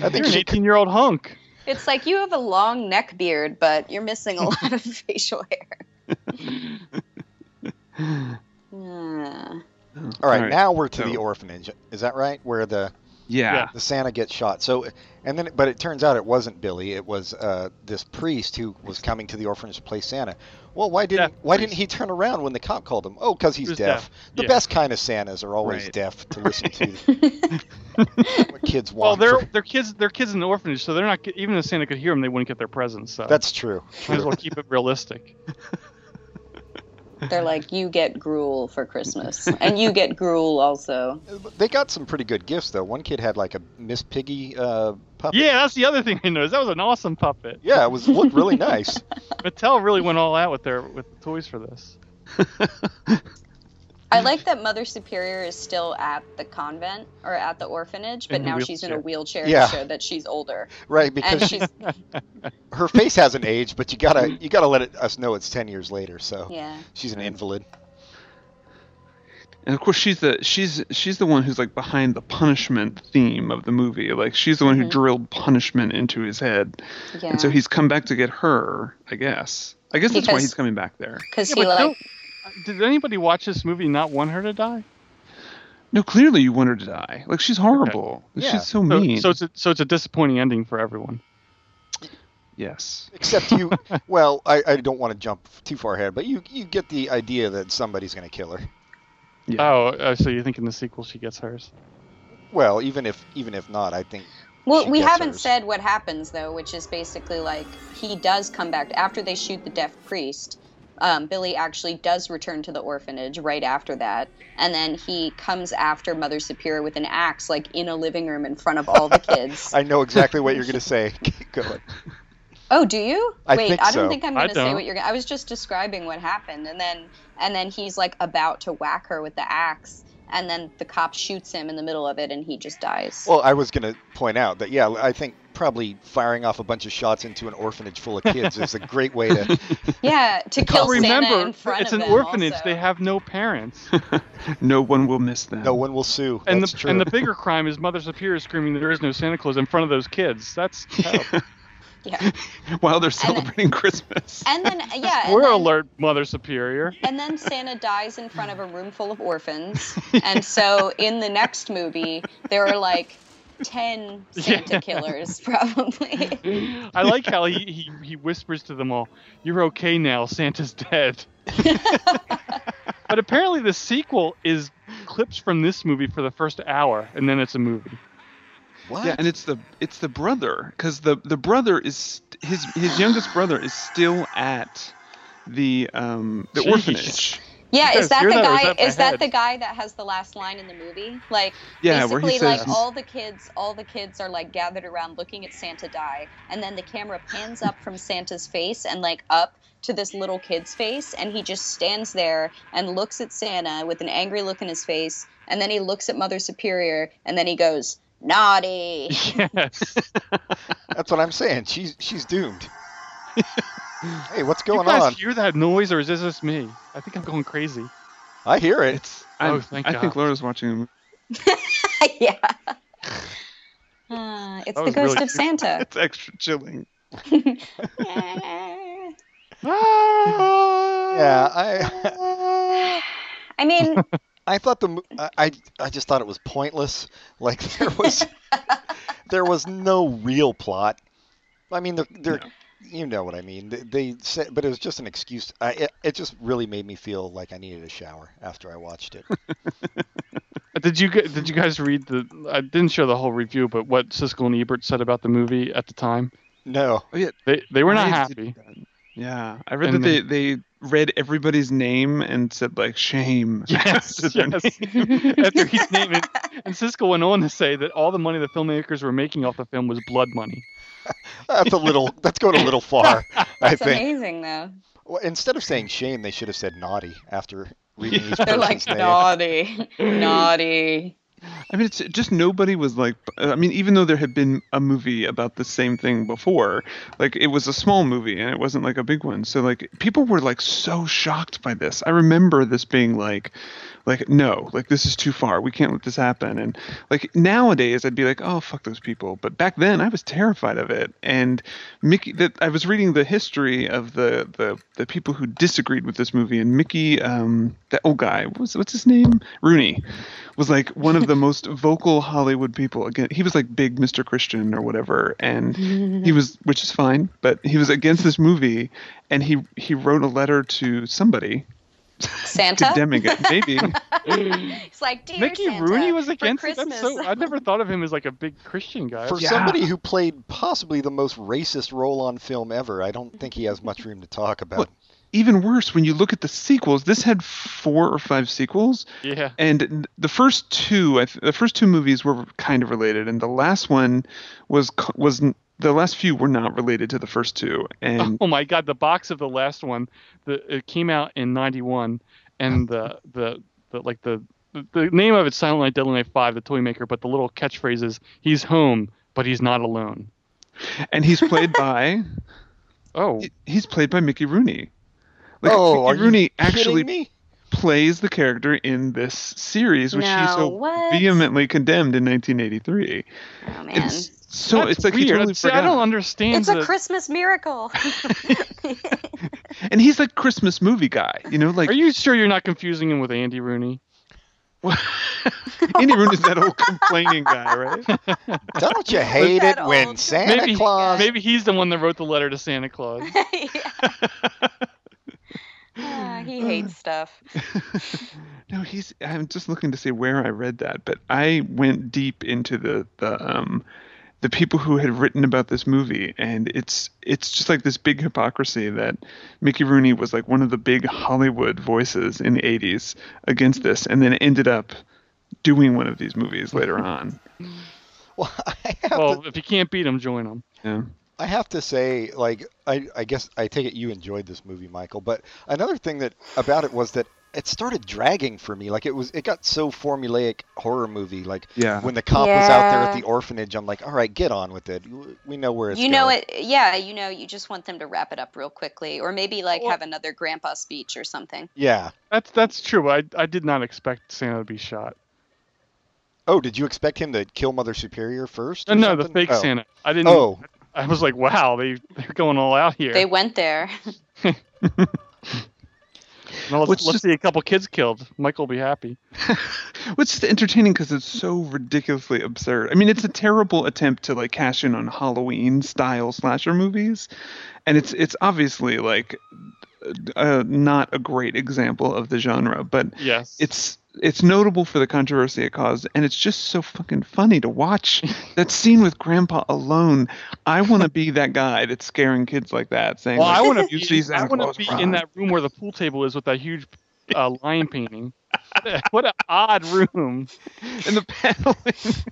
You're think an 18 year old hunk. It's like you have a long neck beard, but you're missing a lot of facial hair. Yeah. All right, All right, now we're to the orphanage. Is that right? Where the Yeah. Yeah. the Santa gets shot. So, and then, but it turns out it wasn't Billy. It was uh, this priest who was coming to the orphanage to play Santa. Well, why didn't Yeah, why priest. didn't he turn around when the cop called him? Oh, because he's was deaf. deaf, The yeah. best kind of Santas are always Right. deaf to listen to what kids Well, want. they're they're kids. They're kids in the orphanage, so they're not. Even if Santa could hear them, they wouldn't get their presents. So That's true. might as well keep it realistic. They're like, you get gruel for Christmas. and you get gruel also. They got some pretty good gifts though. One kid had like a Miss Piggy uh, puppet. Yeah, that's the other thing I noticed. That was an awesome puppet. Yeah, it was looked really nice. Mattel really went all out with their with the toys for this. I like that Mother Superior is still at the convent or at the orphanage, but In a now she's in a wheelchair Yeah. to show that she's older. Right, And because she's her face hasn't aged, but you gotta you gotta let it, us know it's ten years later. So yeah. she's an invalid. And of course, she's the she's she's the one who's like behind the punishment theme of the movie. Like she's the one who Mhm. drilled punishment into his head, Yeah. and so he's come back to get her. I guess. I guess that's why he's coming back there. Because Yeah, he like don't- Did anybody watch this movie and not want her to die? No, clearly you want her to die. Like she's horrible. Yeah. She's so So, mean. so it's a, so it's a disappointing ending for everyone. yes. Except you. well, I, I don't want to jump too far ahead, but you you get the idea that somebody's gonna kill her. Yeah. Oh, uh, so you think in the sequel she gets hers? Well, even if even if not, I think Well, she we gets haven't hers. said what happens though, which is basically like he does come back after they shoot the deaf priest. Um, Billy actually does return to the orphanage right after that, and then he comes after Mother Superior with an axe, like in a living room in front of all the kids. I know exactly what you're gonna say. Keep going. oh, do you? I Wait, think I don't so. think I'm going to say what you're. gonna I was just describing what happened, and then and then he's like about to whack her with the axe, and then the cop shoots him in the middle of it, and he just dies. Well, I was gonna point out that yeah, I think probably firing off a bunch of shots into an orphanage full of kids is a great way to. yeah, to kill Because Santa Remember, in front of them. it's of an them orphanage. also. They have no parents. no one will miss them. No one will sue. and That's the true. and the bigger crime is Mother Superior screaming there is no Santa Claus in front of those kids. That's. Yeah. While they're then- celebrating Christmas. And then yeah, We're then, alert, Mother Superior. and then Santa dies in front of a room full of orphans. and so in the next movie, there are like ten Santa Yeah. killers probably. I like how he, he, he whispers to them all, You're okay now, Santa's dead. but apparently the sequel is clips from this movie for the first hour, and then it's a movie. What? Yeah, and it's the it's the brother because the the brother is his his youngest brother is still at the um the Jeez. orphanage. Yeah, is that the that, guy? that Is that head? the guy that has the last line in the movie? Like Yeah, where basically, he says like all the kids, all the kids are like gathered around looking at Santa die, and then the camera pans up from Santa's face and like up to this little kid's face, and he just stands there and looks at Santa with an angry look in his face, and then he looks at Mother Superior, and then he goes naughty. Yes. That's what I'm saying. She's she's doomed. hey, what's going you going guys on? hear that noise, or is this just me? I think I'm going crazy. I hear it. It's Oh, I'm- thank I think Laura's watching. a yeah. Uh, it's That the ghost really- of Santa. It's extra chilling. Yeah, I I mean, I thought the I I- I just thought it was pointless. Like there was there was no real plot. I mean, the, there you know what I mean. They, they said, but it was just an excuse. I, it, it just really made me feel like I needed a shower after I watched it. Did you gu- did you guys read the? I didn't show the whole review, but what Siskel and Ebert said about the movie at the time. No, Oh yeah, They they were not I happy. Yeah, I read And that they they read everybody's name and said like shame. Yes, after their yes. name. After he's naming, and Siskel went on to say that all the money the filmmakers were making off the film was blood money. that's a little. That's going a little far. I that's think. amazing though. Well, instead of saying shame, they should have said naughty after reading each They're like name. naughty, naughty. I mean, it's just nobody was like. I mean, even though there had been a movie about the same thing before, like it was a small movie and it wasn't like a big one. So like people were like so shocked by this. I remember this being like, like no, like this is too far. We can't let this happen. And like nowadays, I'd be like, oh fuck those people. But back then, I was terrified of it. And Mickey, that I was reading the history of the the the people who disagreed with this movie, and Mickey, um, that old guy, was what's his name? Rooney was like one of the most vocal Hollywood people. Again, he was like big Mr. Christian or whatever, and he was, which is fine, but he was against this movie, and he he wrote a letter to somebody Santa. condemning it. Maybe It's like, dear Mickey Santa, Rooney was against it. That's so. I never thought of him as like a big Christian guy. For Yeah. somebody who played possibly the most racist role on film ever, I don't think he has much room to talk about. Well, even worse when you look at the sequels. This had four or five sequels, yeah. and the first two, I th- the first two movies were kind of related, and the last one was was the last few were not related to the first two, and Oh my God, the box of the last one, the it came out in '91, and the the the like the the name of it's Silent Night, Deadly Night Five, the toy maker, but the little catchphrase is "He's home, but he's not alone." and he's played by Oh, he's played by Mickey Rooney. Like, oh, are Rooney you actually me? plays the character in this series, which he so what? vehemently condemned in 1983. Oh man, It's so that's it's like he weird. totally See, I don't understand. it's the, a Christmas miracle. and he's like Christmas movie guy, you know, like Are you sure you're not confusing him with Andy Rooney? Andy Rooney's that old complaining guy, right? Don't you hate it when old Santa maybe Claus? maybe he's the one that wrote the letter to Santa Claus. Ah, he hates stuff. no, he's. I'm just looking to see where I read that, but I went deep into the the um the people who had written about this movie, and it's it's just like this big hypocrisy that Mickey Rooney was like one of the big Hollywood voices in the '80s against this, and then ended up doing one of these movies later on. Well, I have, Well, to, if you can't beat him, join him. Yeah. I have to say, like, I, I guess I take it you enjoyed this movie, Michael. But another thing that about it was that it started dragging for me. Like it was, it got so formulaic horror movie. Like Yeah. when the cop was out there at the orphanage, I'm like, all right, get on with it. We know where it's you know going. it, yeah. You know, you just want them to wrap it up real quickly, or maybe like Well- have another grandpa speech or something. Yeah. That's that's true. I I did not expect Santa to be shot. Oh, did you expect him to kill Mother Superior first? Or no, the fake oh. Santa. I didn't. Oh, I was like, wow, they they're going all out here. They went there. Now let's, let's just- see a couple kids killed. Michael will be happy. Which is entertaining because it's so ridiculously absurd. I mean, it's a terrible attempt to like cash in on Halloween style slasher movies, and it's it's obviously like uh, not a great example of the genre, but Yes. it's it's notable for the controversy it caused, and it's just so fucking funny to watch that scene with Grandpa alone. I want to be that guy that's scaring kids like that, saying, Well, like, I want to be, I want to be in that room where the pool table is with that huge uh, lion painting. what an odd room. and the paneling.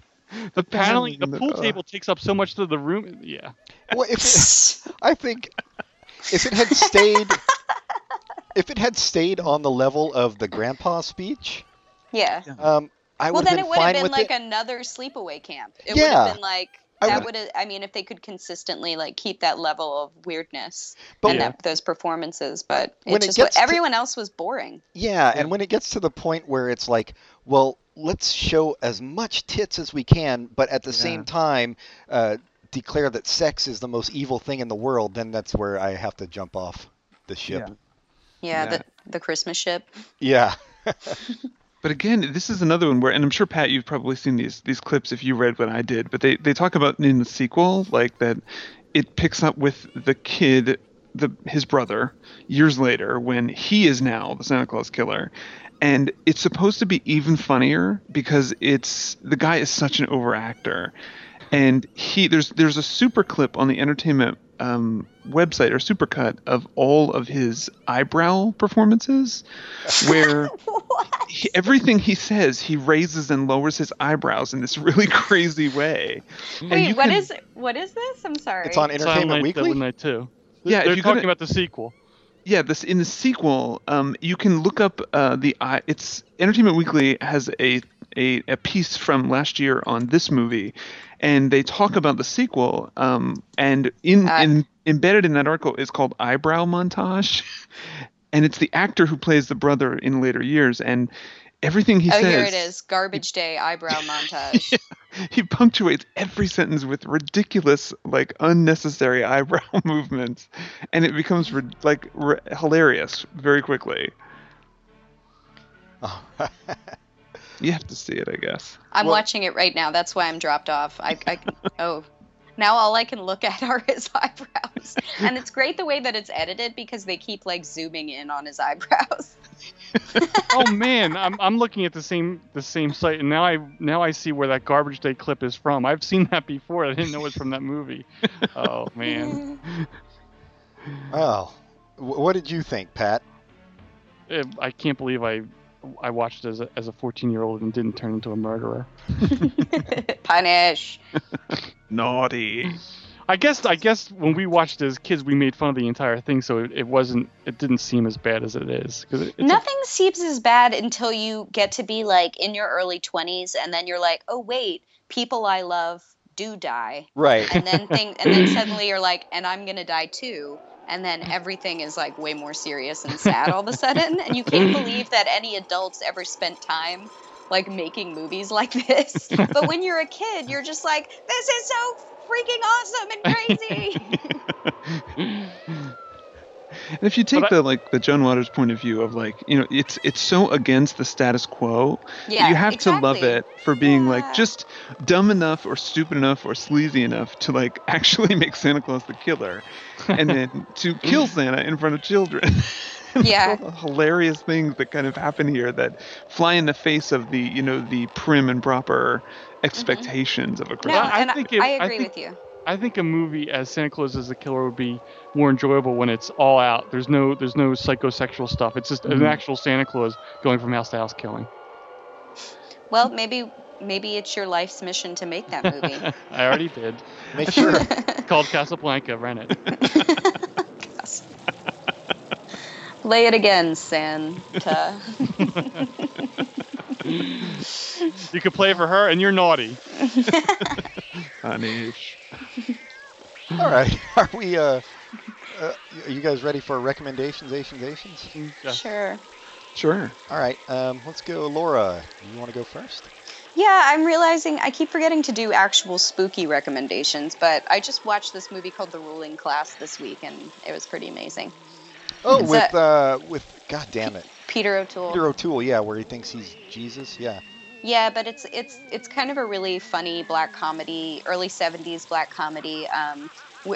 The paneling, the in pool uh, table takes up so much of the room. Yeah. Well, if it, I think if it had stayed, if it had stayed on the level of the grandpa speech, Yeah. um, I Well, then it would have been like it. another sleepaway camp. It would have been like that would- would have. I mean, if they could consistently like keep that level of weirdness But and Yeah. that, those performances, but When it it just gets to- everyone else was boring. Yeah, and when it gets to the point where it's like, well, let's show as much tits as we can, but at the same time, uh, declare that sex is the most evil thing in the world, then that's where I have to jump off the ship. Yeah, Yeah. the the Christmas ship. Yeah. But again, this is another one where, and I'm sure Pat, you've probably seen these these clips if you read what I did. But they they talk about in the sequel like that it picks up with the kid, the his brother, years later when he is now the Santa Claus killer, and it's supposed to be even funnier because it's the guy is such an overactor, and he there's there's a super clip on the entertainment um, website or supercut of all of his eyebrow performances where he, everything he says he raises and lowers his eyebrows in this really crazy way And Wait, you what can- is what is this? I'm sorry. It's on Silent Entertainment Night, Weekly. Deadly Night too. Yeah, they're talking go to- about the sequel. yeah this in the sequel um, you can look up uh, the eye it's entertainment weekly has a, a a piece from last year on this movie and they talk about the sequel um, and in, Uh, in embedded in that article is called eyebrow montage and it's the actor who plays the brother in later years and everything he oh, says Oh, here it is. Garbage day eyebrow montage. he punctuates every sentence with ridiculous like unnecessary eyebrow movements and it becomes ri- like ri- hilarious very quickly Oh. You have to see it i guess I'm Well- watching it right now. That's why I'm dropped off. I, I oh, now all I can look at are his eyebrows, and it's great the way that it's edited because they keep like zooming in on his eyebrows. oh man, I'm I'm looking at the same the same site, and now I now I see where that garbage day clip is from. I've seen that before. I didn't know it was from that movie. Oh man, oh, what did you think, Pat? Eh, I can't believe I I watched as a as a 14 year old and didn't turn into a murderer. Punish. naughty I guess I guess when we watched as kids, we made fun of the entire thing, so it, it wasn't it didn't seem as bad as it is. 'Cause it, it's a- Nothing seems as bad until you get to be like in your early 20s, and then you're like, oh wait, people I love do die, Right. and then think, and then suddenly you're like, and I'm gonna die too. And then everything is like way more serious and sad all of a sudden, and you can't believe that any adults ever spent time like making movies like this. But when you're a kid, you're just like, this is so freaking awesome and crazy. and if you take But I- the like the john waters point of view of like you know it's it's so against the status quo yeah, you have to love it for being Yeah. like just dumb enough or stupid enough or sleazy enough to like actually make Santa Claus the killer and then to kill Santa in front of children. Yeah. all the hilarious things that kind of happen here that fly in the face of the you know the prim and proper mm-hmm. expectations of a No, Christmas. I and I, think it- I I agree think- with you. I think a movie as Santa Claus as the Killer would be more enjoyable when it's all out. There's no there's no psychosexual stuff. It's just an Mhm. actual Santa Claus going from house to house killing. Well, maybe maybe it's your life's mission to make that movie. I already did. Make sure. It's called Casablanca. Rent it. Lay it again, Santa. You could play for her, and you're naughty. Punish. All right. Are we? Uh, uh, are you guys ready for recommendations? Asians, Asians. Yeah. Sure. Sure. All right. Um, let's go, Laura. You want to go first? Yeah, I'm realizing I keep forgetting to do actual spooky recommendations, but I just watched this movie called The Ruling Class this week, and it was pretty amazing. Oh, It's with a- uh, with God damn it, Peter O'Toole. Peter O'Toole. Yeah, where he thinks he's Jesus. Yeah. Yeah, but it's it's it's kind of a really funny black comedy, early '70s black comedy. Um,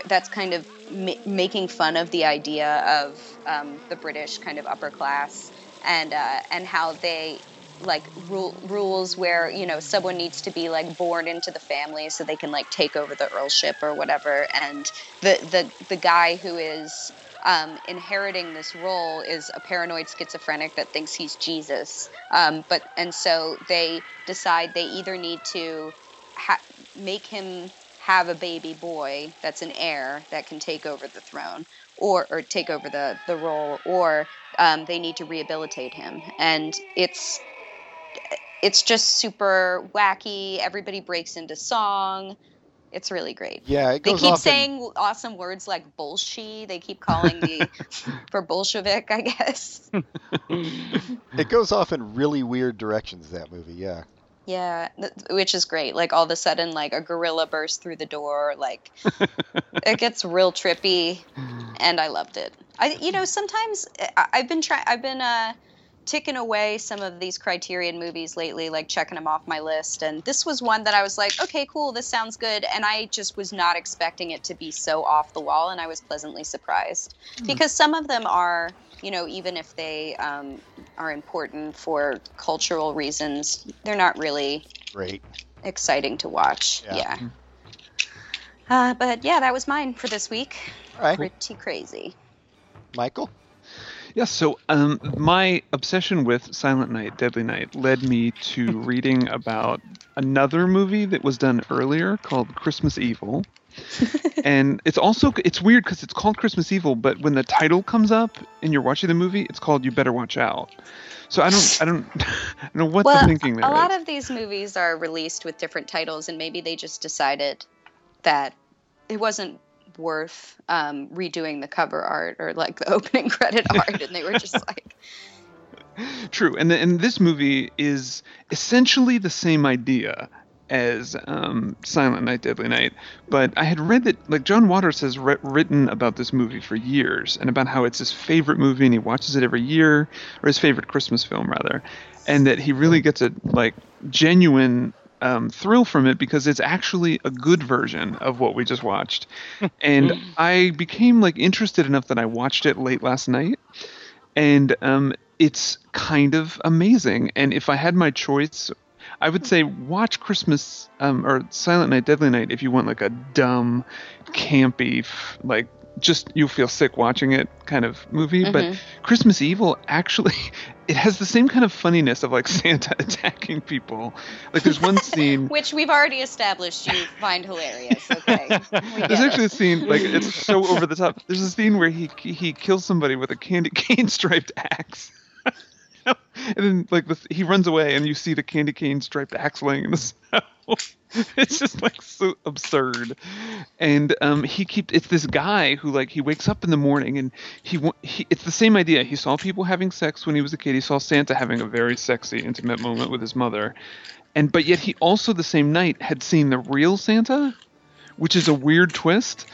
that's kind of ma- making fun of the idea of um, the British kind of upper class and uh, and how they like rule, rules where you know someone needs to be like born into the family so they can like take over the earlship or whatever and the the the guy who is um, inheriting this role is a paranoid schizophrenic that thinks he's Jesus. Um, but and so they decide they either need to ha- make him have a baby boy that's an heir that can take over the throne, or or take over the the role, or um, they need to rehabilitate him. And it's it's just super wacky. Everybody breaks into song. It's really great. Yeah, it They keep off in- saying awesome words like "bolshi." They keep calling me for Bolshevik, I guess. it goes off in really weird directions. That movie, yeah. Yeah, th- which is great. Like all of a sudden, like a gorilla bursts through the door. Like it gets real trippy, and I loved it. I, you know, sometimes I- I've been trying. I've been uh, ticking away some of these Criterion movies lately, like checking them off my list. And this was one that I was like, okay, cool, this sounds good. And I just was not expecting it to be so off the wall, and I was pleasantly surprised because some of them are, you know, even if they um, are important for cultural reasons, they're not really Great. exciting to watch. Yeah. Yeah. Uh, but yeah, that was mine for this week. All right, Pretty crazy. Michael. Yeah, so um, my obsession with Silent Night, Deadly Night led me to reading about another movie that was done earlier called Christmas Evil. and it's also it's weird because it's called Christmas Evil, but when the title comes up and you're watching the movie, it's called You Better Watch Out. So I don't I don't, I don't know what well, the thinking there a lot is. of these movies are released with different titles, and maybe they just decided that it wasn't worth um, redoing the cover art or like the opening credit art, and they were just like, True, and the, and this movie is essentially the same idea as um, Silent Night, Deadly Night. But I had read that like John Waters has re- written about this movie for years and about how it's his favorite movie and he watches it every year, or his favorite Christmas film rather, and that he really gets a like genuine um, thrill from it because it's actually a good version of what we just watched. and I became like interested enough that I watched it late last night and um, it's kind of amazing. And if I had my choice, I would say watch Christmas um, or Silent Night, Deadly Night if you want like a dumb, campy, f- like just you'll feel sick watching it kind of movie. But mm-hmm. Christmas Evil actually, it has the same kind of funniness of like Santa attacking people. Like there's one scene. which we've already established you find hilarious. Okay, There's get actually a scene like it's so over the top. There's a scene where he he kills somebody with a candy cane striped axe. And then like the, he runs away and you see the candy cane striped axe laying in the snow. it's just like so absurd. And um he keeps it's this guy who like he wakes up in the morning and he, he it's the same idea. He saw people having sex when he was a kid. He saw Santa having a very sexy intimate moment with his mother. And but yet he also the same night had seen the real Santa which is a weird twist.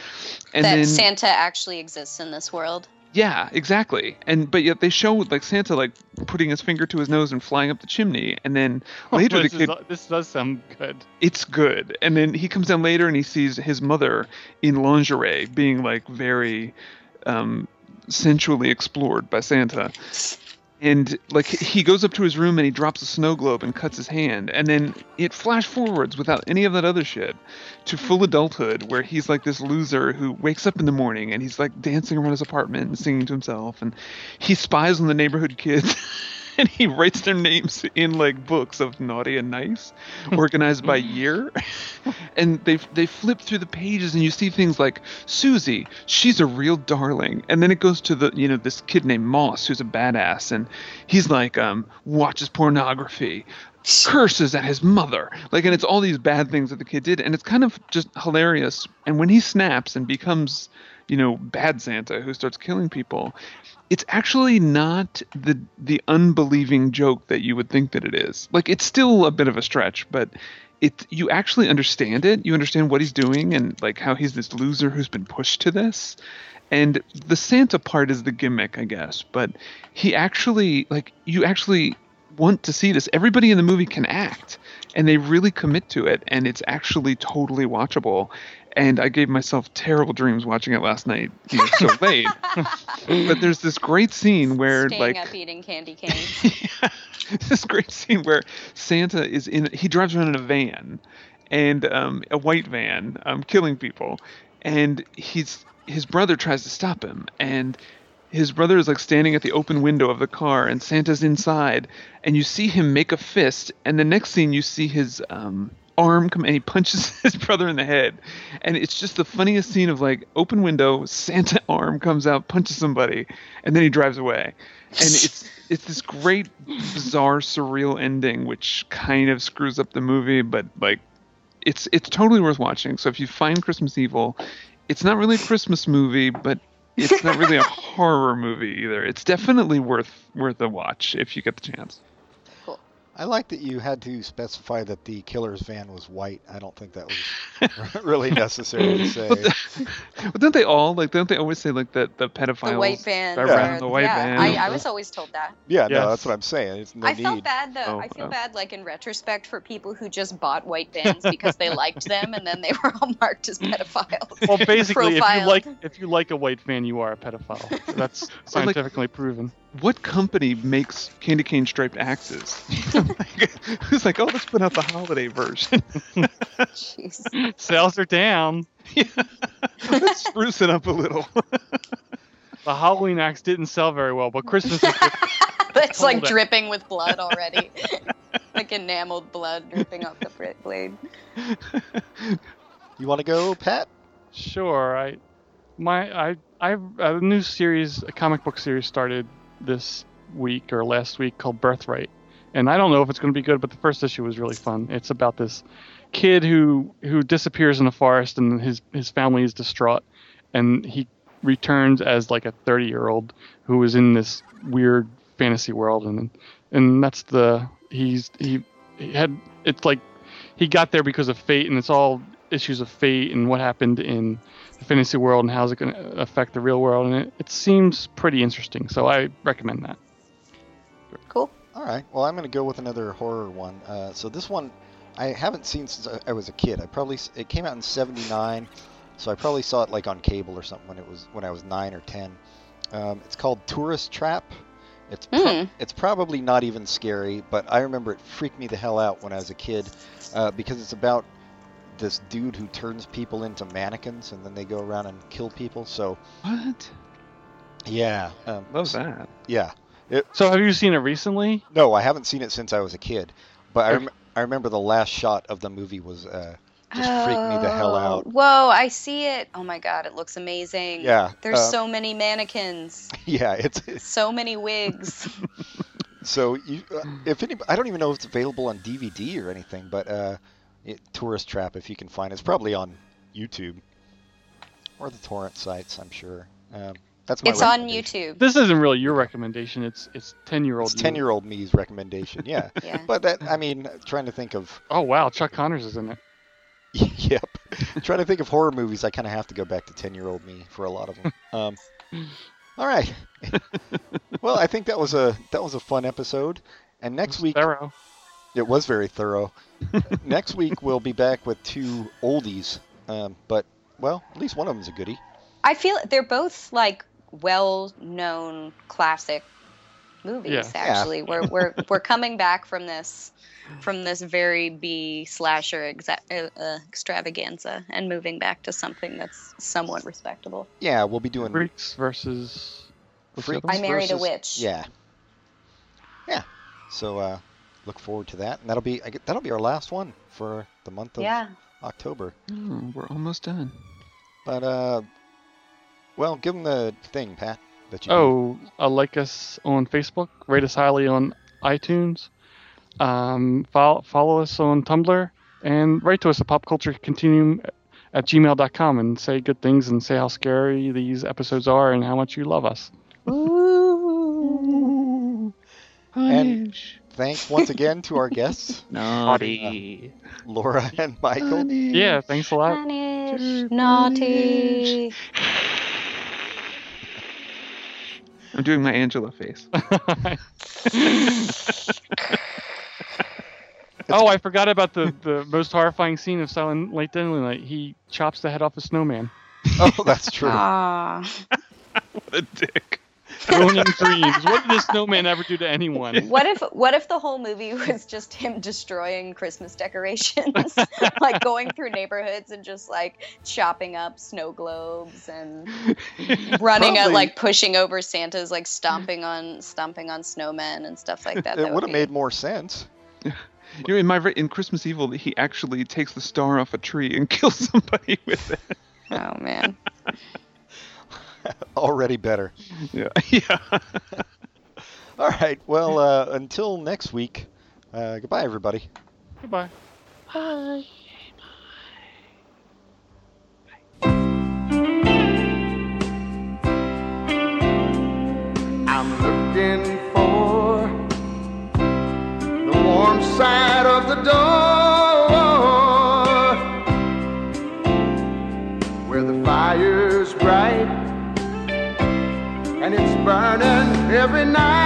And that then Santa actually exists in this world. Yeah, exactly. And but yet they show like Santa like putting his finger to his nose and flying up the chimney, and then later the this, kid is, this does sound good. it's good. And then he comes down later and he sees his mother in lingerie being like very um, sensually explored by Santa. And like he goes up to his room and he drops a snow globe and cuts his hand. And then it flash forwards without any of that other shit to full adulthood where he's like this loser who wakes up in the morning and he's like dancing around his apartment and singing to himself and he spies on the neighborhood kids and he writes their names in like books of naughty and nice organized by year. And they they flip through the pages and you see things like Susie she's a real darling. And then it goes to the you know this kid named Moss who's a badass and he's like um watches pornography. Curses at his mother. Like and it's all these bad things that the kid did and it's kind of just hilarious. And when he snaps and becomes you know bad santa who starts killing people it's actually not the the unbelieving joke that you would think that it is like it's still a bit of a stretch but it you actually understand it you understand what he's doing and like how he's this loser who's been pushed to this and the santa part is the gimmick i guess but he actually like you actually want to see this. Everybody in the movie can act, and they really commit to it, and it's actually totally watchable. And I gave myself terrible dreams watching it last night, you know, so late. but there's this great scene where, Staying like, up eating candy cane. this great scene where Santa is in. He drives around in a van, and um, a white van, um, killing people, and he's his brother tries to stop him, and his brother is like standing at the open window of the car, and Santa's inside, and you see him make a fist, and the next scene you see his um, arm come and he punches his brother in the head, and it's just the funniest scene of like open window, Santa arm comes out, punches somebody, and then he drives away, and it's it's this great, bizarre, surreal ending, which kind of screws up the movie, but like it's it's totally worth watching. So if you find Christmas Evil, it's not really a Christmas movie, but it's not really a horror movie either. It's definitely worth worth a watch if you get the chance. I like that you had to specify that the killer's van was white. I don't think that was really necessary to say. But don't they all like? Don't they always say like that the pedophiles? The white van. Yeah. around the white yeah, van. I, I was always told that. Yeah, no, that's what I'm saying. It's no I need. felt bad though. Oh, I feel oh. bad, like in retrospect, for people who just bought white vans because they liked them, and then they were all marked as pedophiles. Well, basically, if you like if you like a white fan, you are a pedophile. That's scientifically proven. What company makes candy cane striped axes? it's like, oh, let's put out the holiday version. Sales are down. let's spruce it up a little. The Halloween axe didn't sell very well, but Christmas is It's like Hold it. dripping with blood already. like enameled blood dripping off the br- blade. You want to go, Pat? Sure, I my I I a new series, a comic book series started this week or last week called Birthright. And I don't know if it's going to be good, but the first issue was really fun. It's about this kid who who disappears in the forest and his his family is distraught and he returns as like a 30-year-old who is in this weird fantasy world and and that's the he's he, he had it's like he got there because of fate and it's all issues of fate and what happened in fantasy world and how's it going to affect the real world and it, it seems pretty interesting so i recommend that Cool. All right. Well, I'm going to go with another horror one. Uh, so this one, I haven't seen since I- I was a kid. I probably it came out in '79, so I probably saw it like on cable or something when it was when I was nine or ten. Um, it's called Tourist Trap. It's pro- Hmm. it's probably not even scary, but I remember it freaked me the hell out when I was a kid uh, because it's about this dude who turns people into mannequins and then they go around and kill people. So what? yeah, um, Love that. yeah. so have you seen it recently No, I haven't seen it since I was a kid, but I, rem- I remember the last shot of the movie was uh, just freaked me the hell Oh, out. Whoa, I see it. Oh my god, it looks amazing. Yeah, There's uh, so many mannequins, Yeah, it's, it's so many wigs. so you, uh, if any, I don't even know if it's available on DVD or anything, but uh, it, Tourist Trap, if you can find it, it's probably on YouTube or the torrent sites. I'm sure. Um, that's my. it's on. YouTube. this isn't really your recommendation it's it's 10 year old It's ten year old me's recommendation. Yeah, Yeah. but that I mean, trying to think of oh wow chuck connors is in it yep. Trying to think of horror movies, I kind of have to go back to 10 year old me for a lot of them. Um, all right. well, I think that was a that was a fun episode. And next week, Thorough. It was very thorough. next week, we'll be back with two oldies. Um, but, well, at least one of them's a goodie. I feel they're both like well-known classic movies. Yeah. Actually, we're we're we're coming back from this from this very B slasher exa- uh, uh, extravaganza and moving back to something that's somewhat respectable. Yeah, we'll be doing freaks versus Freaks I one? married a witch. Yeah. Yeah. So, uh, look forward to that. And that'll be I get, that'll be our last one for the month of Yeah. October. Oh, we're almost done. But uh, well, give them the thing, Pat. That you. Oh, uh, like us on Facebook, rate us highly on iTunes, um, follow, follow us on Tumblr, and write to us at popculturecontinuum at gmail.com and say good things and say how scary these episodes are and how much you love us. Ooh, And thanks once again to our guests, Naughty. Laura and Michael. Yeah, thanks a lot. Punish, naughty. I'm doing my Angela face. oh, I forgot about the, the most horrifying scene of Silent Late Deadly Night. He chops the head off a snowman. Oh, that's true. Ah. what a dick. Ruining dreams. What did the snowman ever do to anyone? What if what if the whole movie was just him destroying Christmas decorations, like going through neighborhoods and just like chopping up snow globes and running at like pushing over Santas, like stomping on stomping on snowmen and stuff like that. it That would have be- made more sense. You know, in my in Christmas Evil, he actually takes the star off a tree and kills somebody with it. Oh man. Already better. Yeah, yeah. All right. Well, uh, until next week. Uh, goodbye, everybody. Goodbye. Bye. Bye. I'm looking for the warm side of the door every night.